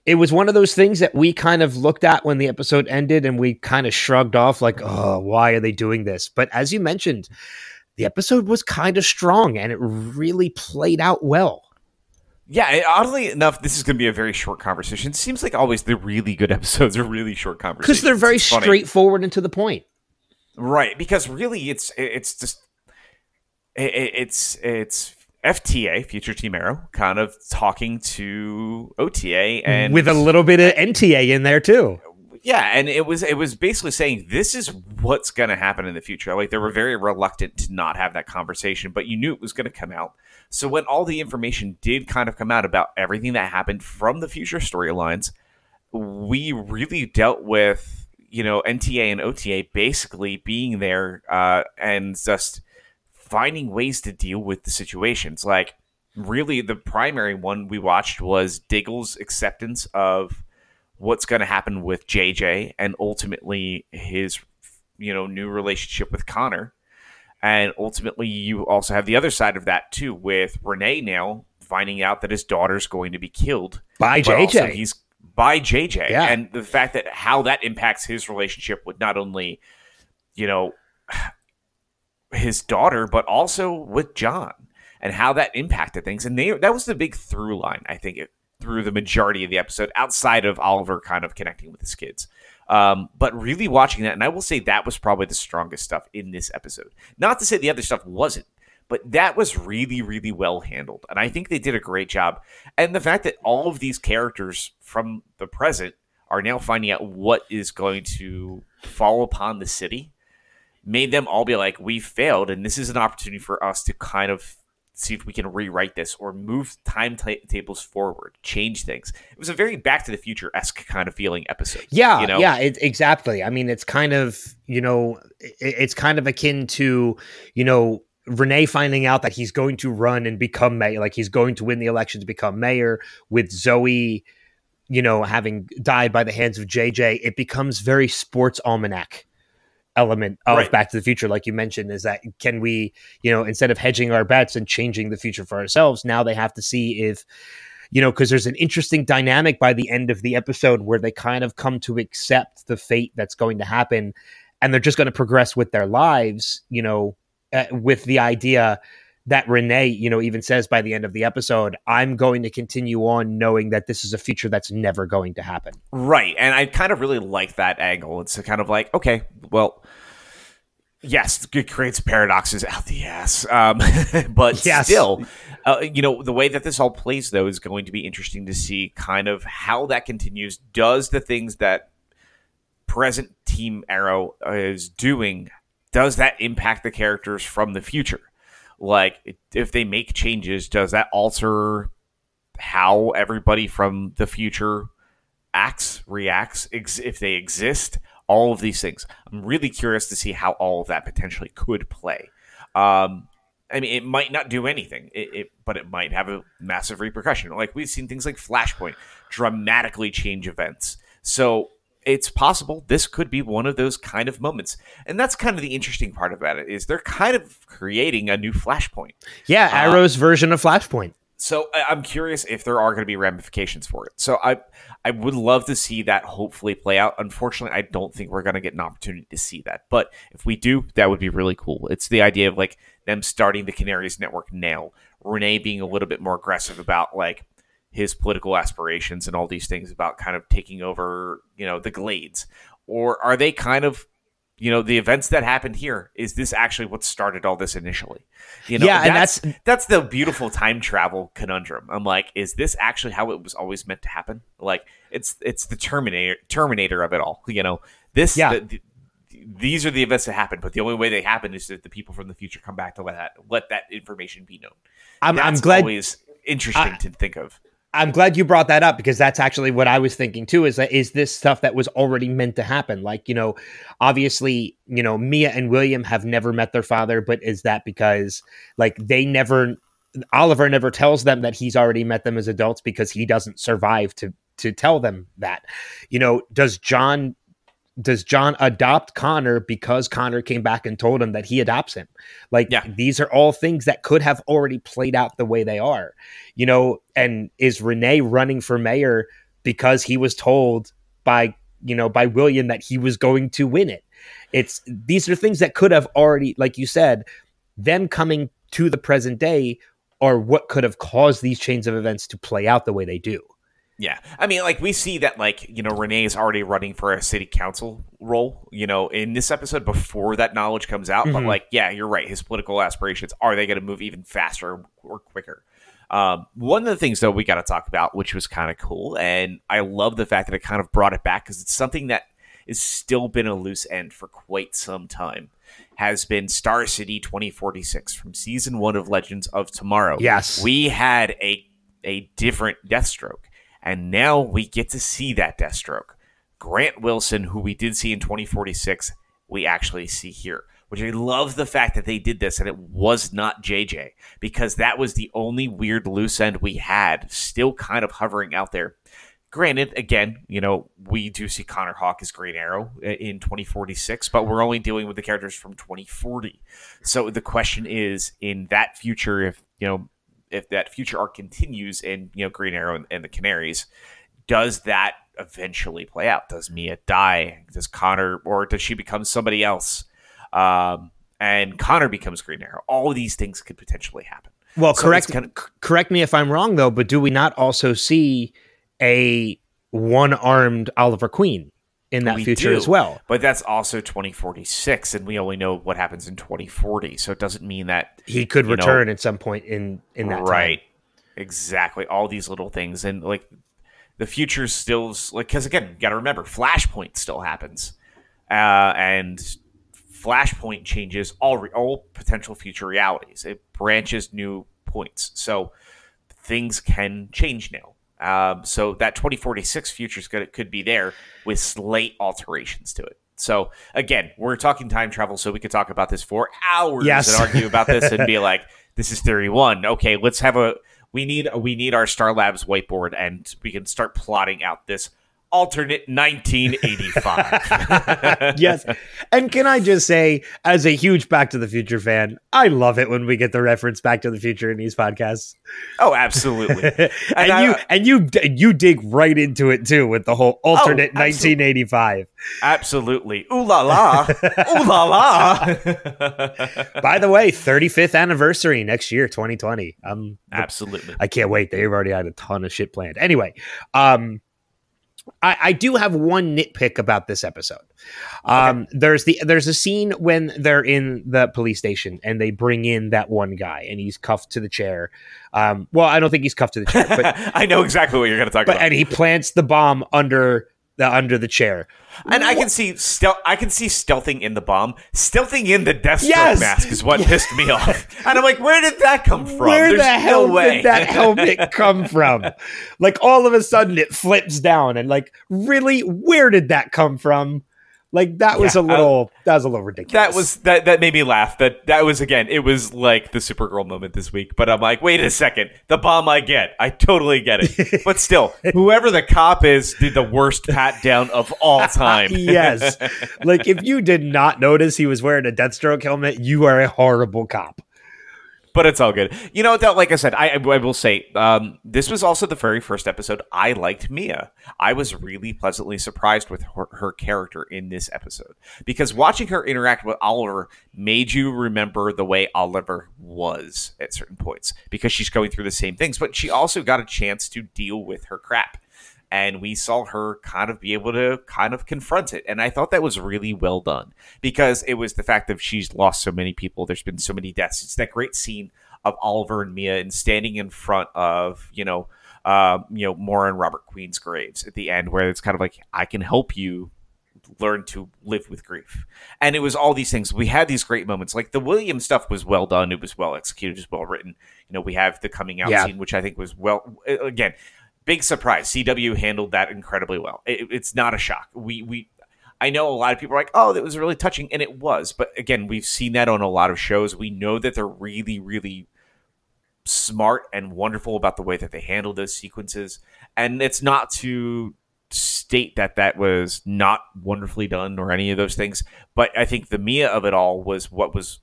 it was one of those things that we kind of looked at when the episode ended and we kind of shrugged off like, "Oh, why are they doing this?" But as you mentioned, the episode was kind of strong and it really played out well. Yeah, and oddly enough, this is going to be a very short conversation. It seems like always the really good <laughs> episodes are really short conversations Because they're very straightforward and to the point. right? Because really, it's it's just it, it- it's it's FTA, Future Team Arrow, kind of talking to OTA and with a little bit of NTA in there too. yeah, and it was it was basically saying this is what's going to happen in the future. Like they were very reluctant to not have that conversation, but you knew it was going to come out. So when all the information did kind of come out about everything that happened from the future storylines, we really dealt with you know NTA and OTA basically being there uh, and just finding ways to deal with the situations. Like really, the primary one we watched was Diggle's acceptance of what's going to happen with JJ and ultimately his you know new relationship with Connor and ultimately you also have the other side of that too with Renee now finding out that his daughter's going to be killed By JJ. he's by JJ Yeah. and the fact that how that impacts his relationship with not only you know his daughter but also with John and how that impacted things. And they that was the big through line I think it, through the majority of the episode outside of Oliver kind of connecting with his kids. Um, but really watching that and I will say that was probably the strongest stuff in this episode. Not to say the other stuff wasn't but that was really really well handled. And i think they did a great job. And the fact that all of these characters from the present are now finding out what is going to fall upon the city made them all be like we failed and this is an opportunity for us to kind of see if we can rewrite this or move timetables forward change things it was a very back to the future-esque kind of feeling episode Yeah, you know yeah, it, exactly. I mean, it's kind of you know, it, it's kind of akin to you know Renee finding out that he's going to run and become mayor, like he's going to win the election to become mayor. With Zoe, you know, having died by the hands of JJ, it becomes very sports almanac element of Right. Back to the Future, like you mentioned, is that can we, you know, instead of hedging our bets and changing the future for ourselves, now they have to see if, you know, because there's an interesting dynamic by the end of the episode where they kind of come to accept the fate that's going to happen and they're just going to progress with their lives, you know, uh, with the idea that Renee, you know, even says by the end of the episode, I'm going to continue on knowing that this is a future that's never going to happen. Right. And I kind of really like that angle. It's kind of like, okay, well, yes, it creates paradoxes out the ass. Um, <laughs> but Yes. still, uh, you know, the way that this all plays, though, is going to be interesting to see kind of how that continues. Does the things that present Team Arrow is doing, does that impact the characters from the future? Like, if they make changes, does that alter how everybody from the future acts, reacts, ex- if they exist, all of these things. I'm really curious to see how all of that potentially could play. Um, I mean, it might not do anything, it, it, but it might have a massive repercussion. Like we've seen things like Flashpoint dramatically change events. So it's possible this could be one of those kind of moments, and that's kind of the interesting part about it is they're kind of creating a new Flashpoint. Yeah, Uh, Arrow's version of Flashpoint. So I'm curious if there are going to be ramifications for it. So I I would love to see that hopefully play out. Unfortunately, I don't think we're going to get an opportunity to see that. But if we do, that would be really cool. It's the idea of like them starting the Canaries network now. Renee being a little bit more aggressive about like his political aspirations and all these things about kind of taking over, you know, the Glades. Or are they kind of you know the events that happened here is this actually what started all this initially? You know Yeah, and that's that's the beautiful time travel conundrum. I'm like is this actually how it was always meant to happen? Like it's it's the terminator terminator of it all you know? This Yeah. the- the- these are the events that happen but the only way they happen is that the people from the future come back to let that let that information be known. I'm, I'm That's glad always interesting I- to think of I'm glad you brought that up because that's actually what I was thinking too. Is that is this stuff that was already meant to happen? Like you know, obviously you know Mia and William have never met their father, but is that because like they never Oliver never tells them that he's already met them as adults because he doesn't survive to to tell them that. You know, does John does John adopt Connor because Connor came back and told him that he adopts him? Like Yeah. these are all things that could have already played out the way they are. You know, and is Renee running for mayor because he was told by, you know, by William that he was going to win it? It's these are things that could have already like you said, them coming to the present day are what could have caused these chains of events to play out the way they do. Yeah, I mean, like we see that, like you know, Renee is already running for a city council role. You know, in this episode before that knowledge comes out. But Mhm. like, yeah, you're right. His political aspirations are they going to move even faster or quicker? Um, one of the things though we got to talk about, which was kind of cool, and I love the fact that it kind of brought it back because it's something that has still been a loose end for quite some time. Has been Star City 2046 from season one of Legends of Tomorrow Yes. we had a a different Deathstroke, and now we get to see that Deathstroke. Grant Wilson, who we did see in 2046, we actually see here. Which I love the fact that they did this and it was not JJ because that was the only weird loose end we had still kind of hovering out there. Granted, again, you know, we do see Connor Hawke as Green Arrow uh, in 2046, but we're only dealing with the characters from 2040. So the question is, in that future, if you know, if that future arc continues in you know Green Arrow and, and the Canaries, does that eventually play out? Does Mia die? Does Connor, or does she become somebody else? Um, and Connor becomes Green Arrow. All of these things could potentially happen. Well, So correct kind of- c- correct me if I'm wrong though, but do we not also see a one-armed Oliver Queen in that We future do. as well? But that's also 2046, and we only know what happens in 2040. So it doesn't mean that He could You know- return at some point in in that time. right exactly all these little things and like the future still like because again you got to remember flashpoint still happens uh, and flashpoint changes all re- all potential future realities it branches new points so things can change now um, so that 2046 future gonna could be there with slight alterations to it so again we're talking time travel so we could talk about this for hours Yes. and argue about this and be <laughs> like this is theory one okay let's have a we need we need our star labs whiteboard and we can start plotting out this alternate 1985. <laughs> yes. And can I just say, as a huge Back to the Future fan, I love it when we get the reference Back to the Future in these podcasts. Oh, absolutely. <laughs> and, and I, you and you you dig right into it too with the whole alternate oh, 1985. Absolutely. Ooh la la. <laughs> Ooh la la. By the way, 35th anniversary next year, 2020. Um absolutely. I can't wait. They've already had a ton of shit planned. Anyway, um I, I, do have one nitpick about this episode. Um, okay. There's the there's a scene when they're in the police station and they bring in that one guy and he's cuffed to the chair. Um, well, I don't think he's cuffed to the chair, but <laughs> I know exactly what you're going to talk but, about. And he plants the bomb under the under the chair. And I can see stealth. I can see stealthing in the bomb, stealthing in the Deathstroke yes! mask is what yes. <laughs> pissed me off. And I'm like, where did that come from? Where There's the hell no did that helmet <laughs> come from? like all of a sudden it flips down, and like, really, where did that come from? Like that was yeah, a little that was a little ridiculous. That was that that made me laugh. That that was again, it was like the Supergirl moment this week. But I'm like, wait a second, the bomb I get, I totally get it. <laughs> but still, whoever the cop is did the worst pat down of all <laughs> time. yes, <laughs> like if you did not notice he was wearing a Deathstroke helmet, you are a horrible cop but it's all good. You know, that, like I said, I, I will say um, this was also the very first episode I liked Mia. I was really pleasantly surprised with her, her, character in this episode because watching her interact with Oliver made you remember the way Oliver was at certain points because she's going through the same things, but she also got a chance to deal with her crap and we saw her kind of be able to kind of confront it. And i thought that was really well done because it was the fact that she's lost so many people. There's been so many deaths. It's that great scene of oliver and mia and standing in front of you know uh, you know Moira and robert queen's graves at the end where it's kind of like i can help you learn to live with grief. And it was all these things. We had these great moments. Like the william stuff was well done. It was well executed. It was well written. You know we have the coming out yeah. scene which i think was well again big surprise. CW handled that incredibly well. It, it's not a shock. We we I know a lot of people are like, "Oh, that was really touching," and it was. But again, we've seen that on a lot of shows. We know that they're really, really smart and wonderful about the way that they handle those sequences. And it's not to state that that was not wonderfully done or any of those things, but I think the Mia of it all was what was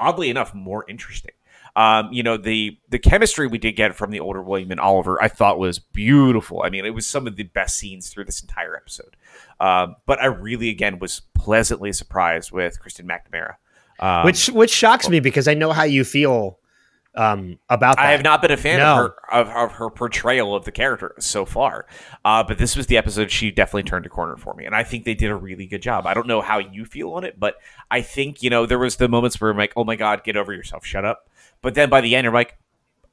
oddly enough more interesting. Um, you know, the the chemistry we did get from the older William and Oliver, I thought was beautiful. I mean, it was some of the best scenes through this entire episode. Um, but I really, again, was pleasantly surprised with Kristen McNamara, um, which which shocks well, me because I know how you feel um, about that. I have not been a fan no. of, her, of, of, her portrayal of the character so far. Uh, but this was the episode she definitely turned a corner for me. And I think they did a really good job. I don't know how you feel on it, but I think, you know, there was the moments where I'm like, oh my God, get over yourself, shut up. But then by the end, you're like,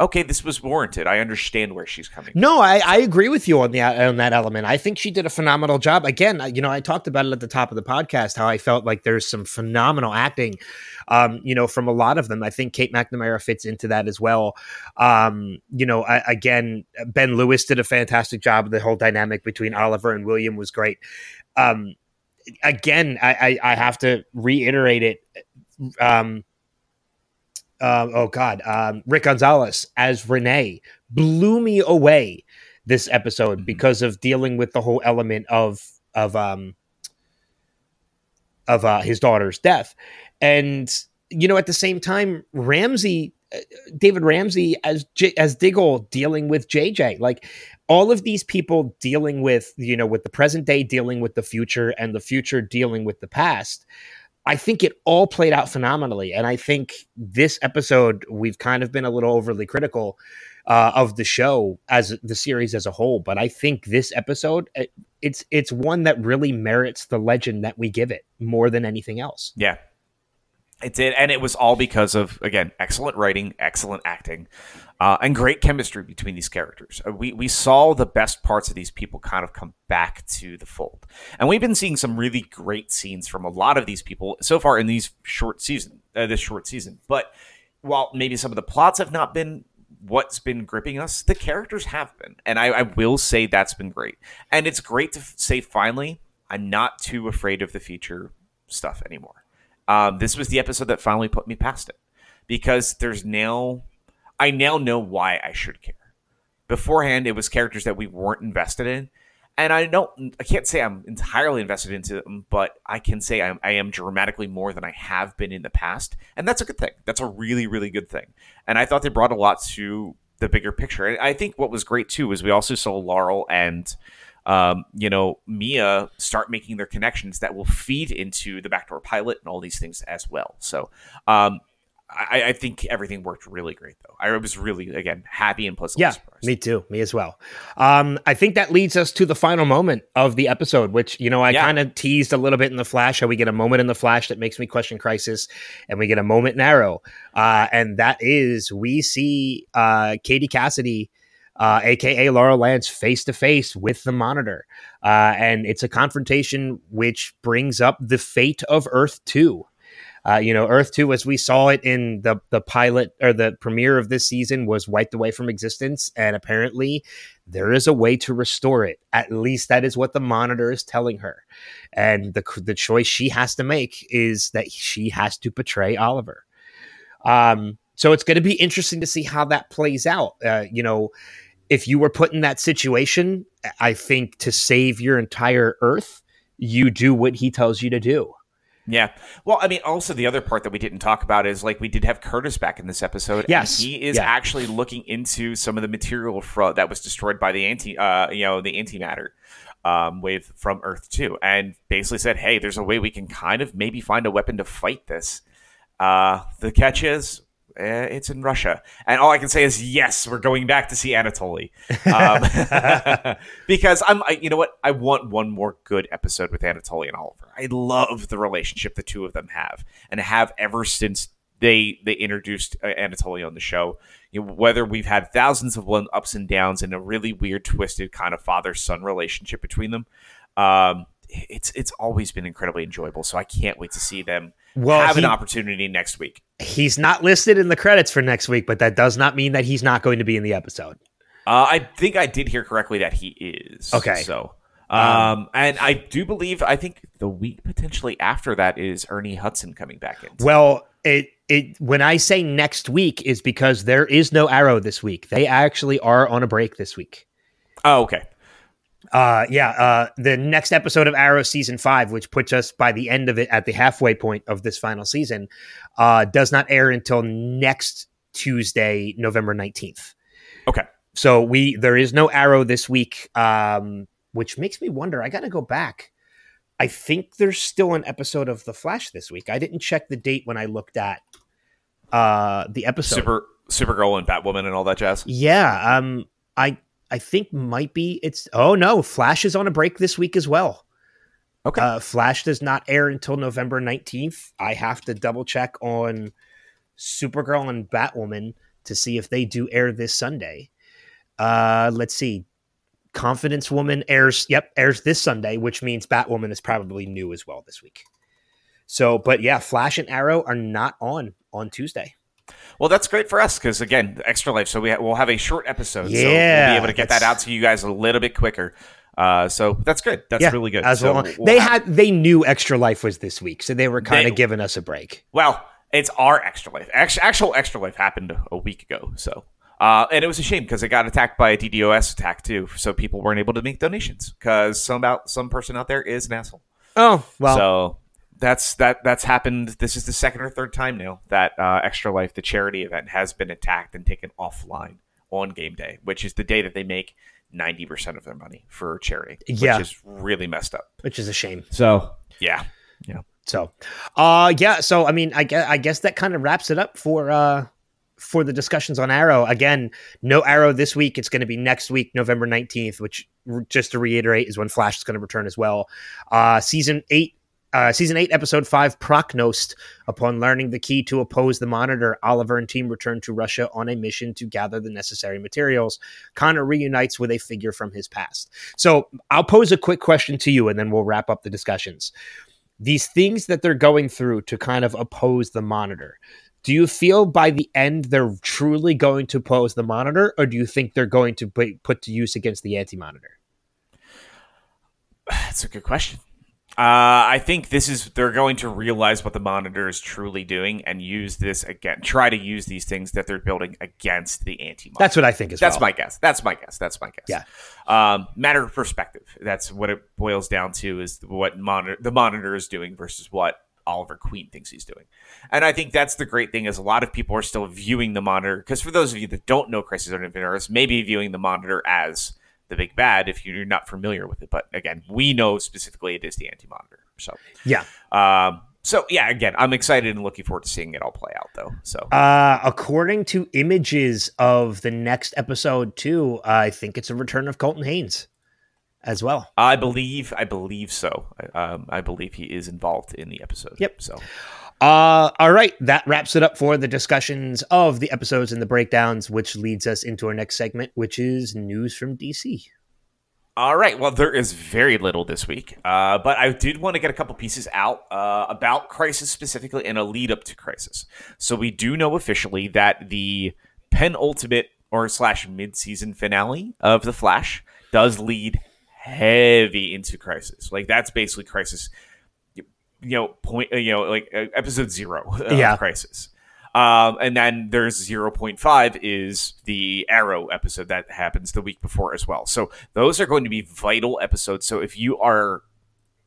okay, this was warranted. I understand where she's coming. From. No, I, I agree with you on the on that element. I think she did a phenomenal job. Again, you know, I talked about it at the top of the podcast how I felt like there's some phenomenal acting, um, you know, from a lot of them. I think Kate McNamara fits into that as well. Um, you know, I, again, Ben Lewis did a fantastic job. The whole dynamic between Oliver and William was great. Um, again, I, I, I have to reiterate it. Um, um, oh God, um, Rick Gonzalez as Renee blew me away this episode mm-hmm. because of dealing with the whole element of of um of uh, his daughter's death, and you know at the same time Ramsey, uh, David Ramsey as J- as Diggle dealing with JJ, like all of these people dealing with you know with the present day dealing with the future and the future dealing with the past I think it all played out phenomenally. And I think this episode, we've kind of been a little overly critical uh, of the show as the series as a whole. But I think this episode, it, it's it's one that really merits the legend that we give it more than anything else. Yeah, it did, and it was all because of again excellent writing, excellent acting, uh, and great chemistry between these characters. Uh, we we saw the best parts of these people kind of come back to the fold, and we've been seeing some really great scenes from a lot of these people so far in these short season, uh, this short season. But while maybe some of the plots have not been what's been gripping us, the characters have been, and I, I will say that's been great, and it's great to say finally I'm not too afraid of the future stuff anymore. Um, this was the episode that finally put me past it because there's now I now know why I should care. Beforehand, it was characters that we weren't invested in, and I don't, I can't say I'm entirely invested into them, but I can say I'm, I am dramatically more than I have been in the past, and that's a good thing. That's a really, really good thing. And I thought they brought a lot to the bigger picture. And I think what was great too was we also saw Laurel and um, you know, Mia start making their connections that will feed into the backdoor pilot and all these things as well. So um, I, I, think everything worked really great, though. I was really, again, happy and pleasantly yeah, surprised. Me too. Me as well. Um, I think that leads us to the final moment of the episode, which, you know, I yeah. kind of teased a little bit in the Flash how we get a moment in the Flash that makes me question Crisis, and we get a moment in Arrow. Uh, and that is we see uh, Katie Cassidy. Uh, aka Laurel Lance, face to face with the monitor. Uh, and it's a confrontation which brings up the fate of Earth 2. Uh, you know, Earth Two, as we saw it in the the pilot or the premiere of this season, was wiped away from existence, and apparently there is a way to restore it. At least that is what the monitor is telling her, and the the choice she has to make is that she has to betray Oliver. Um, so it's going to be interesting to see how that plays out. Uh, you know, if you were put in that situation, I think to save your entire Earth, you do what he tells you to do. Yeah. Well, I mean, also the other part that we didn't talk about is like we did have Curtis back in this episode. Yes, he is yeah. actually looking into some of the material fro- that was destroyed by the anti, uh, you know, the antimatter um, wave from Earth Two, and basically said, "Hey, there's a way we can kind of maybe find a weapon to fight this." Uh, the catch is eh, it's in Russia. And all I can say is, yes, we're going back to see Anatoly. Um, <laughs> <laughs> because I'm, I, you know what? I want one more good episode with Anatoly and Oliver. I love the relationship the two of them have and have ever since they they introduced uh, Anatoly on the show. You know, whether we've had thousands of one ups and downs and a really weird, twisted kind of father son relationship between them. Um, it's it's always been incredibly enjoyable. So I can't wait to see them well, have he, an opportunity next week. He's not listed in the credits for next week, but that does not mean that he's not going to be in the episode. Uh, I think I did hear correctly that he is. Okay. So, um, um, and I do believe I think the week potentially after that is Ernie Hudson coming back in. Well, it it when I say next week is because there is no Arrow this week. They actually are on a break this week. Oh, okay. Uh, yeah, uh, the next episode of Arrow season five, which puts us by the end of it at the halfway point of this final season, uh, does not air until next Tuesday, November nineteenth. Okay, so we there is no Arrow this week, um, which makes me wonder. I got to go back. I think there's still an episode of The Flash this week. I didn't check the date when I looked at uh, the episode. Super Supergirl and Batwoman and all that jazz. Yeah, um, I I think might be it's oh no, Flash is on a break this week as well. Okay. Uh, Flash does not air until November 19th. I have to double check on Supergirl and Batwoman to see if they do air this Sunday. Uh, let's see. Confidence Woman airs, yep, airs this Sunday, which means Batwoman is probably new as well this week. So, but yeah, Flash and Arrow are not on on Tuesday. Well, that's great for us because again, extra life. So we ha- we'll have a short episode. Yeah, so we'll be able to get that out to you guys a little bit quicker. Uh, so that's good. That's yeah, really good. As so well, they have- had they knew extra life was this week, so they were kind of giving us a break. Well, it's our extra life. Actual extra life happened a week ago. So. Uh, and it was a shame because it got attacked by a DDoS attack too, so people weren't able to make donations because some out some person out there is an asshole. Oh well, so that's that that's happened. This is the second or third time now that uh, Extra Life, the charity event, has been attacked and taken offline on game day, which is the day that they make ninety percent of their money for charity. Yeah, which is really messed up. Which is a shame. So yeah, yeah. So, uh, yeah. So I mean, I guess I guess that kind of wraps it up for uh for the discussions on Arrow. Again, no Arrow this week. It's going to be next week, November nineteenth, which just to reiterate is when Flash is going to return as well. Uh, season eight uh, season 8, episode 5, Prochnost. Upon learning the key to oppose the monitor, Oliver and team return to Russia on a mission to gather the necessary materials. Connor reunites with a figure from his past. So I'll pose a quick question to you and then we'll wrap up the discussions. These things that they're going through to kind of oppose the monitor, do you feel by the end they're truly going to oppose the monitor, or do you think they're going to put to use against the anti monitor? <sighs> That's a good question. Uh, I think this is they're going to realize what the monitor is truly doing and use this again. Try to use these things that they're building against the anti. That's what I think as That's well. my guess. That's my guess. That's my guess. Yeah. Um, matter of perspective. That's what it boils down to is what monitor the monitor is doing versus what Oliver Queen thinks he's doing. And I think that's the great thing is a lot of people are still viewing the monitor because for those of you that don't know Crisis on Infinite Earths, maybe viewing the monitor as the big bad if you're not familiar with it. But again, we know specifically it is the anti monitor. So Yeah. um, so yeah, again, I'm excited and looking forward to seeing it all play out though. So Uh, according to images of the next episode, too, I think it's a return of Colton Haynes as well. I believe, I believe so. I, um, I believe he is involved in the episode. Yep. So Uh, all right, that wraps it up for the discussions of the episodes and the breakdowns, which leads us into our next segment, which is news from DC. All right. Well, there is very little this week, uh, but I did want to get a couple pieces out uh, about Crisis specifically and a lead up to Crisis. So we do know officially that the penultimate or slash mid season finale of The Flash does lead heavy into Crisis. Like that's basically Crisis. You know, point. uh, You know, like uh, episode zero of Yeah. Crisis. Um, and then there's 0.5 is the Arrow episode that happens the week before as well. So those are going to be vital episodes. So if you are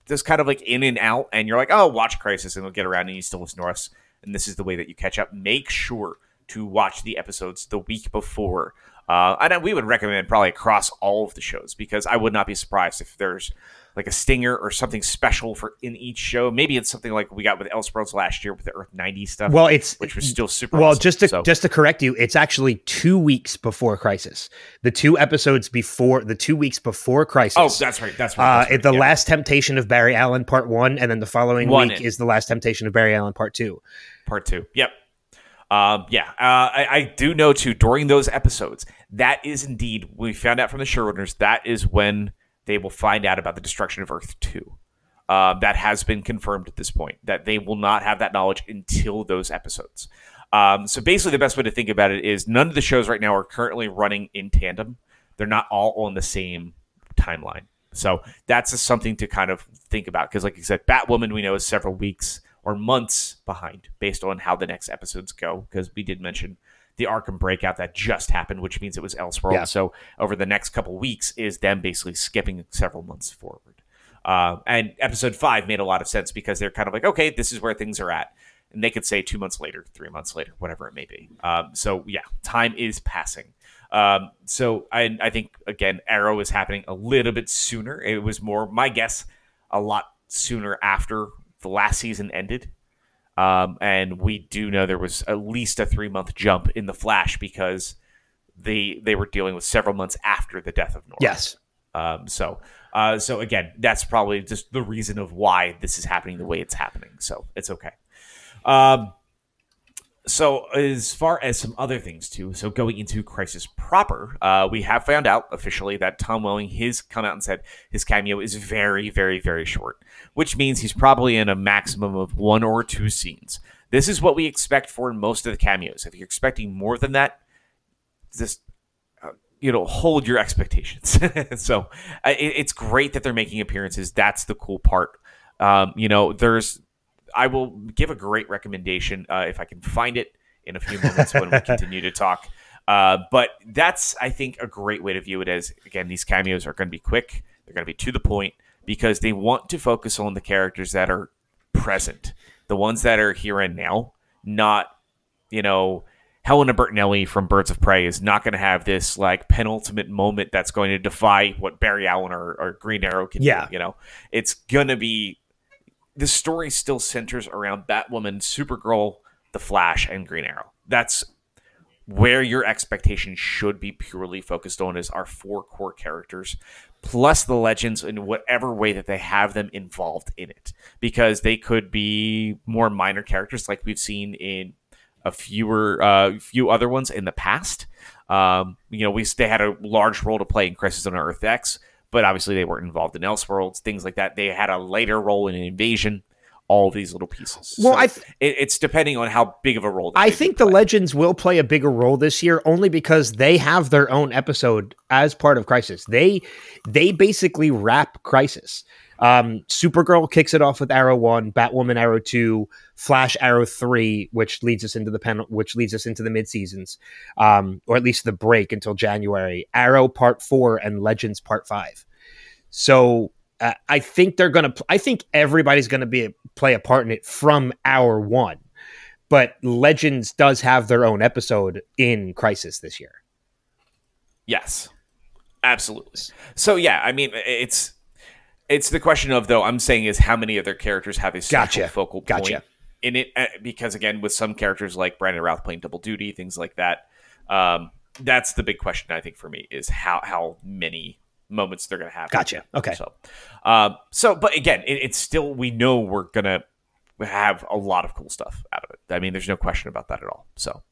just kind of like in and out and you're like, oh, watch Crisis and we'll get around and you still listen to us, and this is the way that you catch up, make sure to watch the episodes the week before. Uh, and we would recommend probably across all of the shows because I would not be surprised if there's like a stinger or something special for in each show. Maybe it's something like we got with Elseworlds last year with the Earth 90 stuff Well, it's which was still super. well awesome. just to So- just to correct you, it's actually two weeks before Crisis. The two episodes before the two weeks before Crisis. oh, that's right. That's right. uh, that's right, the yeah. last temptation of Barry Allen, part one, and then the following One week in. is the last temptation of Barry Allen, part two. part two. Yep. Um, yeah, uh, I, I do know too. During those episodes, that is indeed we found out from the showrunners. That is when they will find out about the destruction of Earth two. Uh, that has been confirmed at this point. That they will not have that knowledge until those episodes. Um, so basically, the best way to think about it is none of the shows right now are currently running in tandem. They're not all on the same timeline. So that's something to kind of think about because, like you said, Batwoman we know is several weeks or months behind based on how the next episodes go. Because we did mention the Arkham breakout that just happened, which means it was Elseworld. Yeah. So over the next couple weeks is them basically skipping several months forward. Uh, and episode five made a lot of sense because they're kind of like, okay, this is where things are at. And they could say two months later, three months later, whatever it may be. Um, so yeah, time is passing. Um, so I, I think again, Arrow is happening a little bit sooner. It was more my guess, a lot sooner after the last season ended. Um, and we do know there was at least a three month jump in the Flash because they they were dealing with several months after the death of Nora. Yes. Um, so, uh, so again, that's probably just the reason of why this is happening the way it's happening. So it's okay. Um, so as far as some other things too, so going into Crisis proper, uh, we have found out officially that Tom Welling has come out and said his cameo is very, very, very short, which means he's probably in a maximum of one or two scenes. This is what we expect for most of the cameos. If you're expecting more than that, just uh, you know hold your expectations. <laughs> so uh, it, it's great that they're making appearances. That's the cool part. Um, you know, there's I will give a great recommendation uh, if I can find it in a few moments when we continue to talk. Uh, but that's I think a great way to view it as again these cameos are going to be quick. They're going to be to the point because they want to focus on the characters that are present, the ones that are here and now, not you know Helena Bertinelli from Birds of Prey is not going to have this like penultimate moment that's going to defy what Barry Allen or, or Green Arrow can Yeah. do. You know, it's going to be the story still centers around Batwoman, Supergirl, The Flash, and Green Arrow. That's where your expectation should be purely focused on is our four core characters plus the legends in whatever way that they have them involved in it. Because they could be more minor characters like we've seen in a fewer uh, few other ones in the past. Um, you know we they had a large role to play in crisis on earth x but obviously they weren't involved in elseworlds things like that. They had a later role in invasion all these little pieces Well, So I th- it, it's depending on how big of a role I think the. Legends will play a bigger role this year only because they have their own episode as part of Crisis. They they basically wrap Crisis. Um, Supergirl kicks it off with Arrow One, Batwoman Arrow Two, Flash Arrow Three, which leads us into the pen, which leads us into the mid seasons, um, or at least the break until January. Arrow Part Four and Legends Part Five. So uh, I think they're gonna. I think everybody's gonna be a, play a part in it from hour one, but Legends does have their own episode in Crisis this year. Yes, absolutely. So yeah, I mean, it's it's the question of though. I'm saying is how many of their characters have a Gotcha. focal point Gotcha. in it? uh, Because again, with some characters like Brandon Routh playing double duty, things like that. Um, that's the big question I think for me is how how many moments they're going to have. Gotcha. Okay. So, um, so but again, it, it's still we know we're gonna have a lot of cool stuff out of it. I mean, there's no question about that at all. So,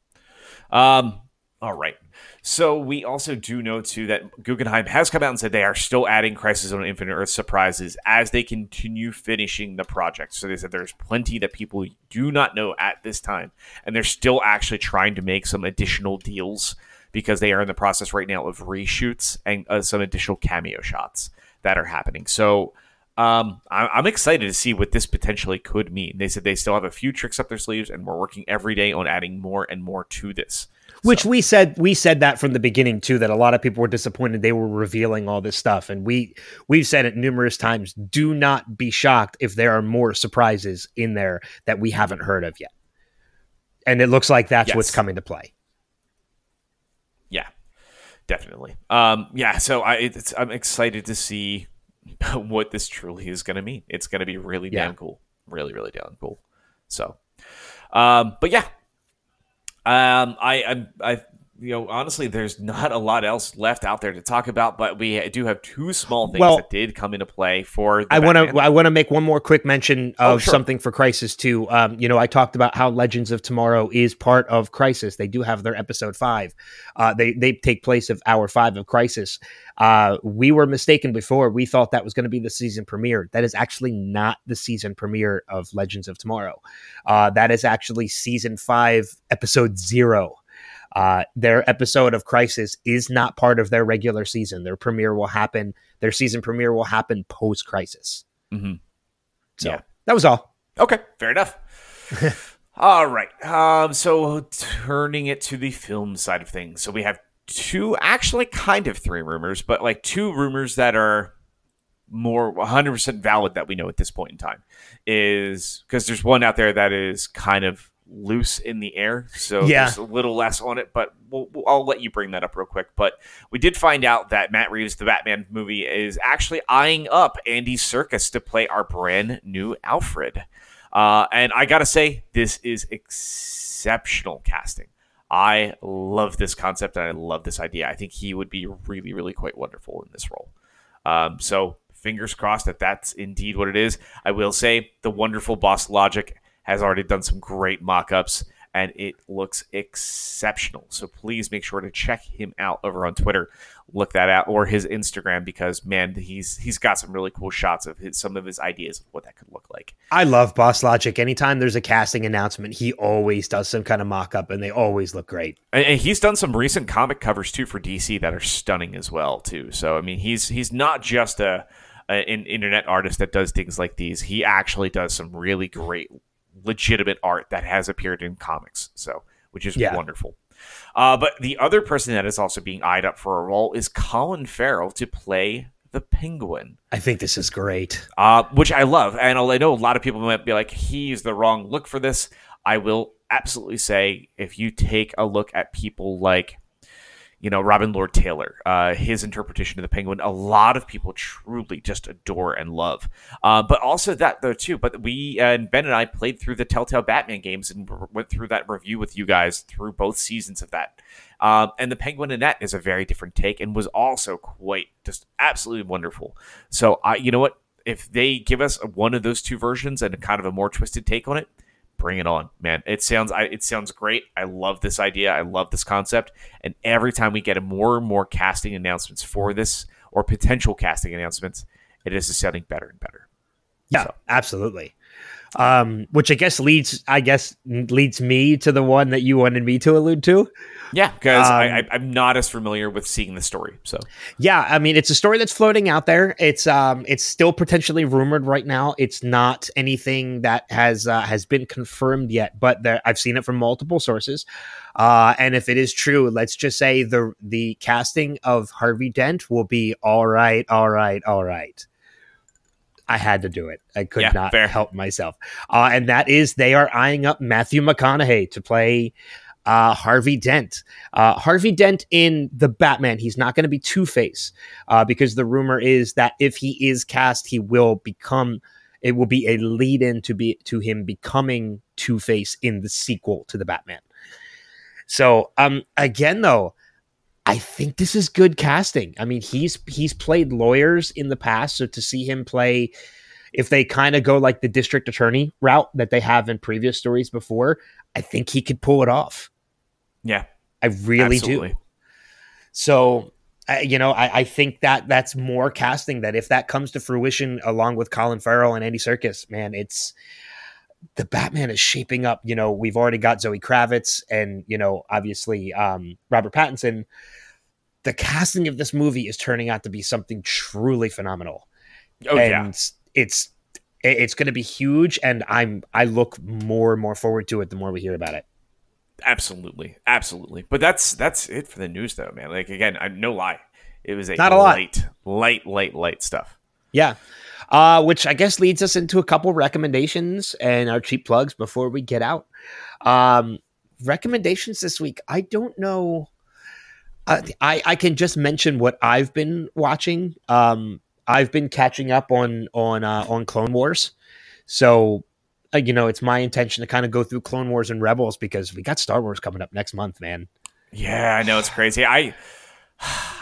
um, all right. So we also do know too that Guggenheim has come out and said they are still adding Crisis on Infinite Earth surprises as they continue finishing the project. So they said there's plenty that people do not know at this time, and they're still actually trying to make some additional deals because they are in the process right now of reshoots and uh, some additional cameo shots that are happening. So um, I- I'm excited to see what this potentially could mean. They said they still have a few tricks up their sleeves, and we're working every day on adding more and more to this. Which we said we said that from the beginning too that a lot of people were disappointed they were revealing all this stuff and we we've said it numerous times do not be shocked if there are more surprises in there that we haven't heard of yet. And it looks like that's Yes. what's coming to play. Definitely. Um, yeah, so I it's, I'm excited to see <laughs> what this truly is going to mean. It's going to be really Yeah. damn cool, really really damn cool. So, um, but yeah, um, I I'm I. You know, honestly, there's not a lot else left out there to talk about, but we do have two small things Well, that did come into play for. The I want to I want to make one more quick mention of Oh, sure. something for Crisis too. Um, you know, I talked about how Legends of Tomorrow is part of Crisis. They do have their episode five. Uh, they they take place of hour five of Crisis. Uh, we were mistaken before. We thought that was going to be the season premiere. That is actually not the season premiere of Legends of Tomorrow. Uh, that is actually season five, episode zero. Uh, their episode of Crisis is not part of their regular season. Their premiere will happen. Their season premiere will happen post Crisis. Mhm. So Yeah. that was all. Okay, fair enough. <laughs> All right. Um, so turning it to the film side of things. So we have two, actually, kind of three rumors, but like two rumors that are more 100% valid that we know at this point in time is because there's one out there that is kind of loose in the air. So Yeah. there's a little less on it, but we'll, we'll- I'll let you bring that up real quick. But we did find out that Matt Reeves, the Batman movie, is actually eyeing up Andy Serkis to play our brand new Alfred. Uh, and I gotta say, this is exceptional casting. I love this concept and I love this idea. I think he would be really, really quite wonderful in this role. Um, so fingers crossed that that's indeed what it is. I will say the wonderful Boss Logic has already done some great mock-ups and it looks exceptional. So please make sure to check him out over on Twitter. Look that out or his Instagram because man, he's he's got some really cool shots of his some of his ideas of what that could look like. I love Boss Logic. Anytime there's a casting announcement, he always does some kind of mock up and they always look great. And, and he's done some recent comic covers too for DC that are stunning as well too. So I mean, he's he's not just a an internet artist that does things like these. He actually does some really great, legitimate art that has appeared in comics. So which is Yeah. wonderful. Uh, but the other person that is also being eyed up for a role is Colin Farrell to play the Penguin I think this is great. uh, which I love. And I know a lot of people might be like, he's the wrong look for this. I will absolutely say, if you take a look at people like, you know, Robin Lord Taylor, uh, his interpretation of the Penguin, a lot of people truly just adore and love. Uh, but also that though too. But we and Ben and I played through the Telltale Batman games and r- went through that review with you guys through both seasons of that. Um, and the Penguin Annette is a very different take and was also quite just absolutely wonderful. So I, you know what, if they give us one of those two versions and kind of a more twisted take on it, bring it on, man. It sounds, I, it sounds great. I love this idea. I love this concept. And every time we get more and more casting announcements for this or potential casting announcements, it is sounding better and better. Yeah, So. absolutely. um, which I guess leads, I guess leads me to the one that you wanted me to allude to. Yeah, because Um, I, I, I'm not as familiar with seeing the story. So Yeah, I mean it's a story that's floating out there. It's um it's still potentially rumored right now. It's not anything that has uh, has been confirmed yet, but there, I've seen it from multiple sources. Uh, and if it is true, let's just say the the casting of Harvey Dent will be all right, all right, all right. I had to do it. I could Yeah, not fair. help myself. Uh, and that is they are eyeing up Matthew McConaughey to play uh, Harvey Dent. Uh, Harvey Dent in the Batman. He's not going to be Two Face uh, because the rumor is that if he is cast, he will become. It will be a lead in to be to him becoming Two Face in the sequel to the Batman. So, um, again though, I think this is good casting. I mean, he's he's played lawyers in the past, so to see him play, if they kind of go like the district attorney route that they have in previous stories before, I think he could pull it off. Yeah, I really do. So, uh, you know, I, I think that that's more casting that if that comes to fruition along with Colin Farrell and Andy Serkis, man, it's the Batman is shaping up. You know, we've already got Zoe Kravitz and, you know, obviously um, Robert Pattinson. The casting of this movie is turning out to be something truly phenomenal. Oh yeah, and it's it's going to be huge and I'm I look more and more forward to it the more we hear about it. Absolutely, absolutely. But that's that's it for the news, though, man. Like again, I no lie, it was a Not a lot. light, light, light, light stuff. Yeah. Uh, which I guess leads us into a couple recommendations and our cheap plugs before we get out. Um, recommendations this week. I don't know. Uh, I I can just mention what I've been watching. Um, I've been catching up on on uh, on Clone Wars, so uh, you know it's my intention to kind of go through Clone Wars and Rebels because we got Star Wars coming up next month, man. Yeah, I know it's crazy. I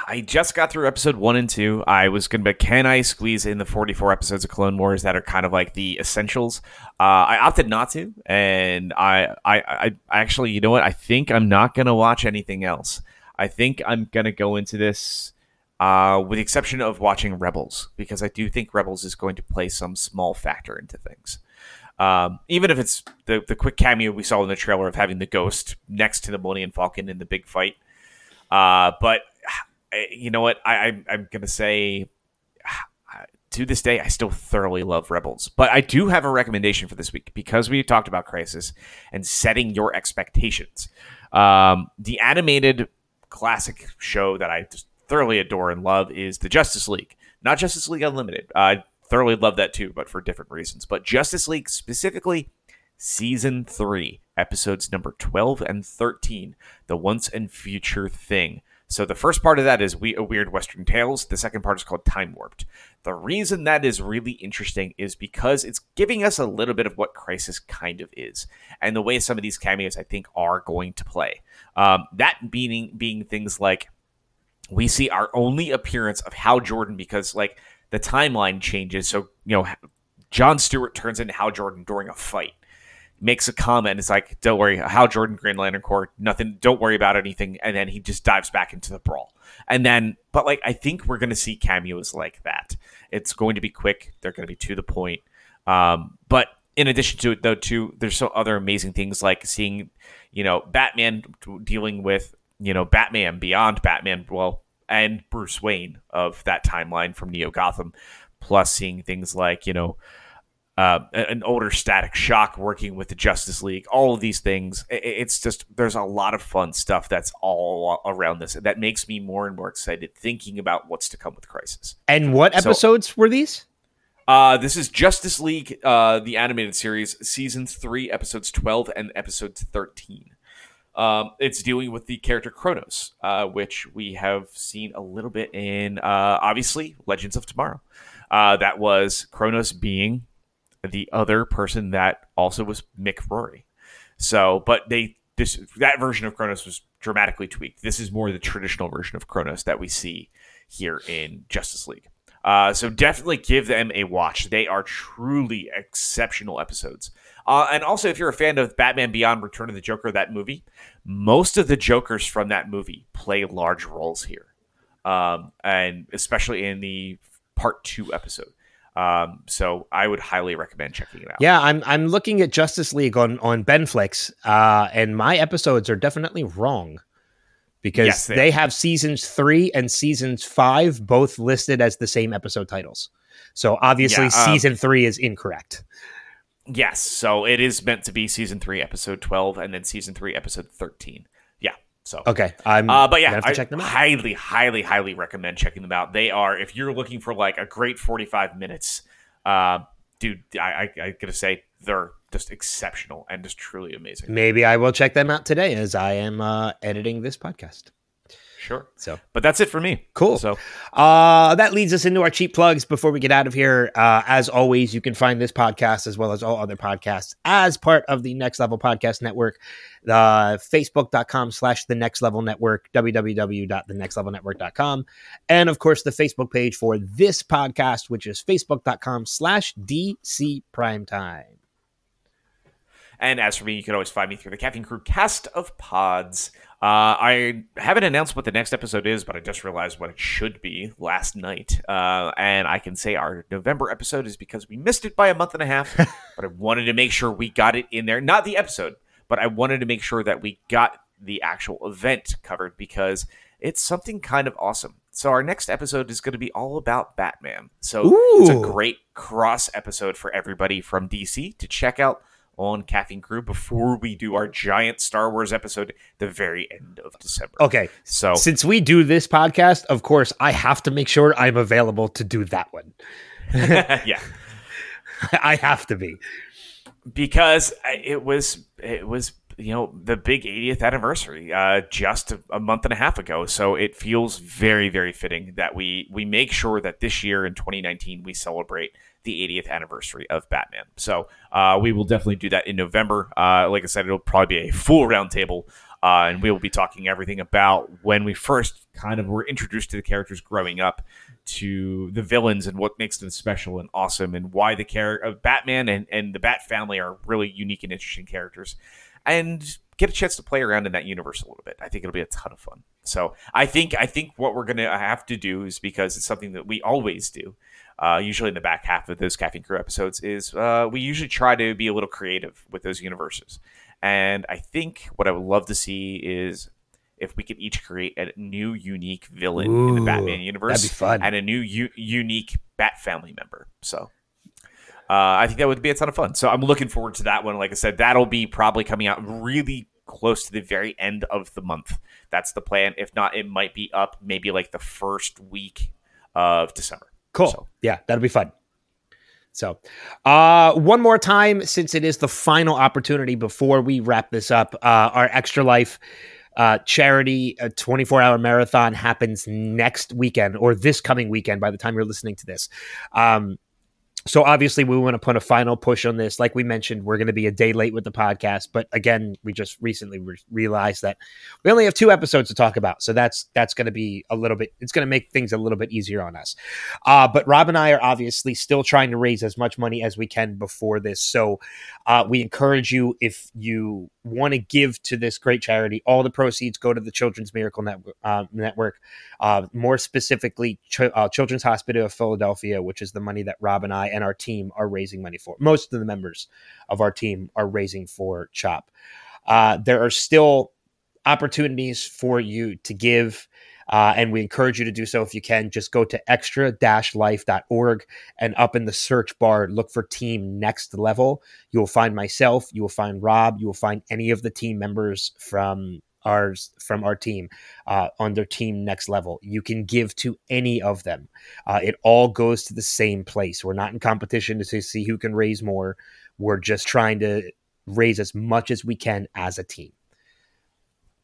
I just got through episode one and two. I was gonna, but can I squeeze in the forty-four episodes of Clone Wars that are kind of like the essentials? Uh, I opted not to, and I, I, I, I actually, you know what? I think I'm not gonna watch anything else. I think I'm gonna go into this. Uh, with the exception of watching Rebels, because I do think Rebels is going to play some small factor into things. Um, even if it's the the quick cameo we saw in the trailer of having the ghost next to the Millennium Falcon in the big fight. Uh, but you know what? I, I I'm gonna say <sighs> to this day, I still thoroughly love Rebels. But I do have a recommendation for this week because we talked about Crisis and setting your expectations. Um, the animated classic show that I just thoroughly adore and love is the Justice League, not Justice League Unlimited. I thoroughly love that too, but for different reasons. But Justice League specifically, season three, episodes number 12 and 13, The Once and Future Thing. So the first part of that is we, a Weird Western Tales. The second part is called Time Warped. The reason that is really interesting is because it's giving us a little bit of what Crisis kind of is, and the way some of these cameos I think are going to play. Um, that being being things like we see our only appearance of Hal Jordan because like the timeline changes. So you know, John Stewart turns into Hal Jordan during a fight makes a comment. It's like, don't worry, Hal Jordan, Green Lantern Corps, nothing, don't worry about anything. And then he just dives back into the brawl. And then, but like, I think we're going to see cameos like that. It's going to be quick. They're going to be to the point. Um, but in addition to it, though, too, there's so other amazing things like seeing, you know, Batman dealing with, you know, Batman beyond Batman, well, and Bruce Wayne of that timeline from Neo Gotham, plus seeing things like, you know, uh, an older Static Shock working with the Justice League, all of these things. It's just there's a lot of fun stuff that's all around this that makes me more and more excited thinking about what's to come with Crisis. And what So- episodes were these? Uh, this is Justice League, uh, the animated series, season three, episodes twelve and episodes thirteen. Um, it's dealing with the character Chronos, uh, which we have seen a little bit in, uh, obviously, Legends of Tomorrow. Uh, that was Chronos being the other person that also was Mick Rory. So, but they this that version of Chronos was dramatically tweaked. This is more the traditional version of Chronos that we see here in Justice League. Uh, so definitely give them a watch. They are truly exceptional episodes. Uh, and also, if you're a fan of Batman Beyond: Return of the Joker, that movie, most of the Jokers from that movie play large roles here, um, and especially in the part two episode. Um, so I would highly recommend checking it out. Yeah, I'm I'm looking at Justice League on on Benflix, uh, and my episodes are definitely wrong because Yes, they they, have seasons three and seasons five both listed as the same episode titles. So obviously, Yeah, um, season three is incorrect. Yes, so it is meant to be season three, episode twelve, and then season three, episode thirteen. Yeah. So Okay, I'm. Uh, but yeah, I check them out. highly, highly, highly recommend checking them out. They are, if you're looking for like a great 45 minutes, uh, dude, I, I, I gotta say, they're just exceptional and just truly amazing. Maybe I will check them out today as I am uh, editing this podcast. Sure. So But that's it for me. Cool. So Uh, that leads us into our cheap plugs before we get out of here. Uh, as always, you can find this podcast as well as all other podcasts as part of the Next Level Podcast Network. Uh, Facebook.com slash The Next Level Network, www.thenextlevelnetwork.com. And of course, the Facebook page for this podcast, which is facebook.com slash DC Primetime. And as for me, you can always find me through the Caffeine Crew cast of pods. Uh, I haven't announced what the next episode is, but I just realized what it should be last night. Uh, and I can say our November episode is because we missed it by a month and a half, <laughs> but I wanted to make sure we got it in there. Not the episode, but I wanted to make sure that we got the actual event covered because it's something kind of awesome. So our next episode is going to be all about Batman. So it's a great cross episode for everybody from DC to check out on Caffeine Crew before we do our giant Star Wars episode the very end of December. Okay. So Since we do this podcast, of course, I have to make sure I'm available to do that one. <laughs> yeah, <laughs> I have to be. because it was it was you know the big 80th anniversary uh, just a, a month and a half ago so it feels very very fitting that we we make sure that this year in 2019 we celebrate the 80th anniversary of batman. So uh, we will definitely do that in november. Uh, like i said it'll probably be a full roundtable uh, and we will be talking everything about when we first kind of were introduced to the characters growing up to the villains and what makes them special and awesome and why the character of Batman and, and the Bat family are really unique and interesting characters. And get a chance to play around in that universe a little bit. I think it'll be a ton of fun. So I think I think what we're gonna have to do is because it's something that we always do, uh, usually in the back half of those Caffeine Crew episodes, is uh, we usually try to be a little creative with those universes. And I think what I would love to see is if we could each create a new unique villain in the Batman universe that'd be fun. and a new u- unique Bat family member. So uh, I think that would be a ton of fun. So I'm looking forward to that one. Like I said, that'll be probably coming out really close to the very end of the month. That's the plan. If not, it might be up maybe like the first week of December. Cool. So- Yeah, that'll be fun. So, uh, one more time, since it is the final opportunity before we wrap this up, uh, our Extra Life uh, charity uh 24 hour marathon happens next weekend or this coming weekend by the time you're listening to this. Um, so obviously we want to put a final push on this. Like we mentioned, we're going to be a day late with the podcast, but again, we just recently re- realized that we only have two episodes to talk about, so that's that's going to be a little bit. It's going to make things a little bit easier on us. Uh, but Rob and I are obviously still trying to raise as much money as we can before this. So uh, we encourage you if you want to give to this great charity, all the proceeds go to the Children's Miracle Network. Uh, network. Uh, more specifically, Ch- uh, Children's Hospital of Philadelphia, which is the money that Rob and I and our team are raising money for. Most of the members of our team are raising for CHOP. Uh, there are still opportunities for you to give. Uh, and we encourage you to do so if you can. Just go to extra-life.org and up in the search bar, look for Team Next Level. You will find myself. You will find Rob. You will find any of the team members from ours from our team uh, on their team next level you can give to any of them uh, it all goes to the same place we're not in competition to see who can raise more we're just trying to raise as much as we can as a team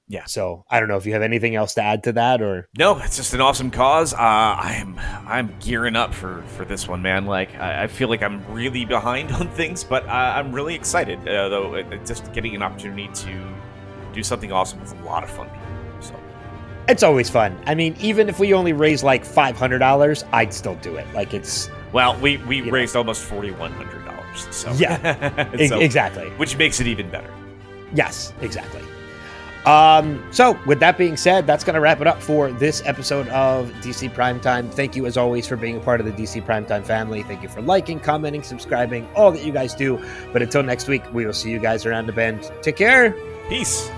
Yeah. so i don't know if you have anything else to add to that or No, it's just an awesome cause. Uh, I'm I'm gearing up for for this one, man. Like I, I feel like I'm really behind <laughs> on things, but uh, I'm really excited. Uh, though, it, it- just getting an opportunity to do something awesome with a lot of fun people. So it's always fun i mean even if we only raise like $500 i'd still do it like it's well, we we You know. raised almost forty one hundred dollars. So Yeah. <laughs> So- exactly which makes it even better. Yes, exactly. Um, so, with that being said, that's going to wrap it up for this episode of DC Primetime. Thank you, as always, for being a part of the DC Primetime family. Thank you for liking, commenting, subscribing, all that you guys do. But until next week, we will see you guys around the bend. Take care. Peace.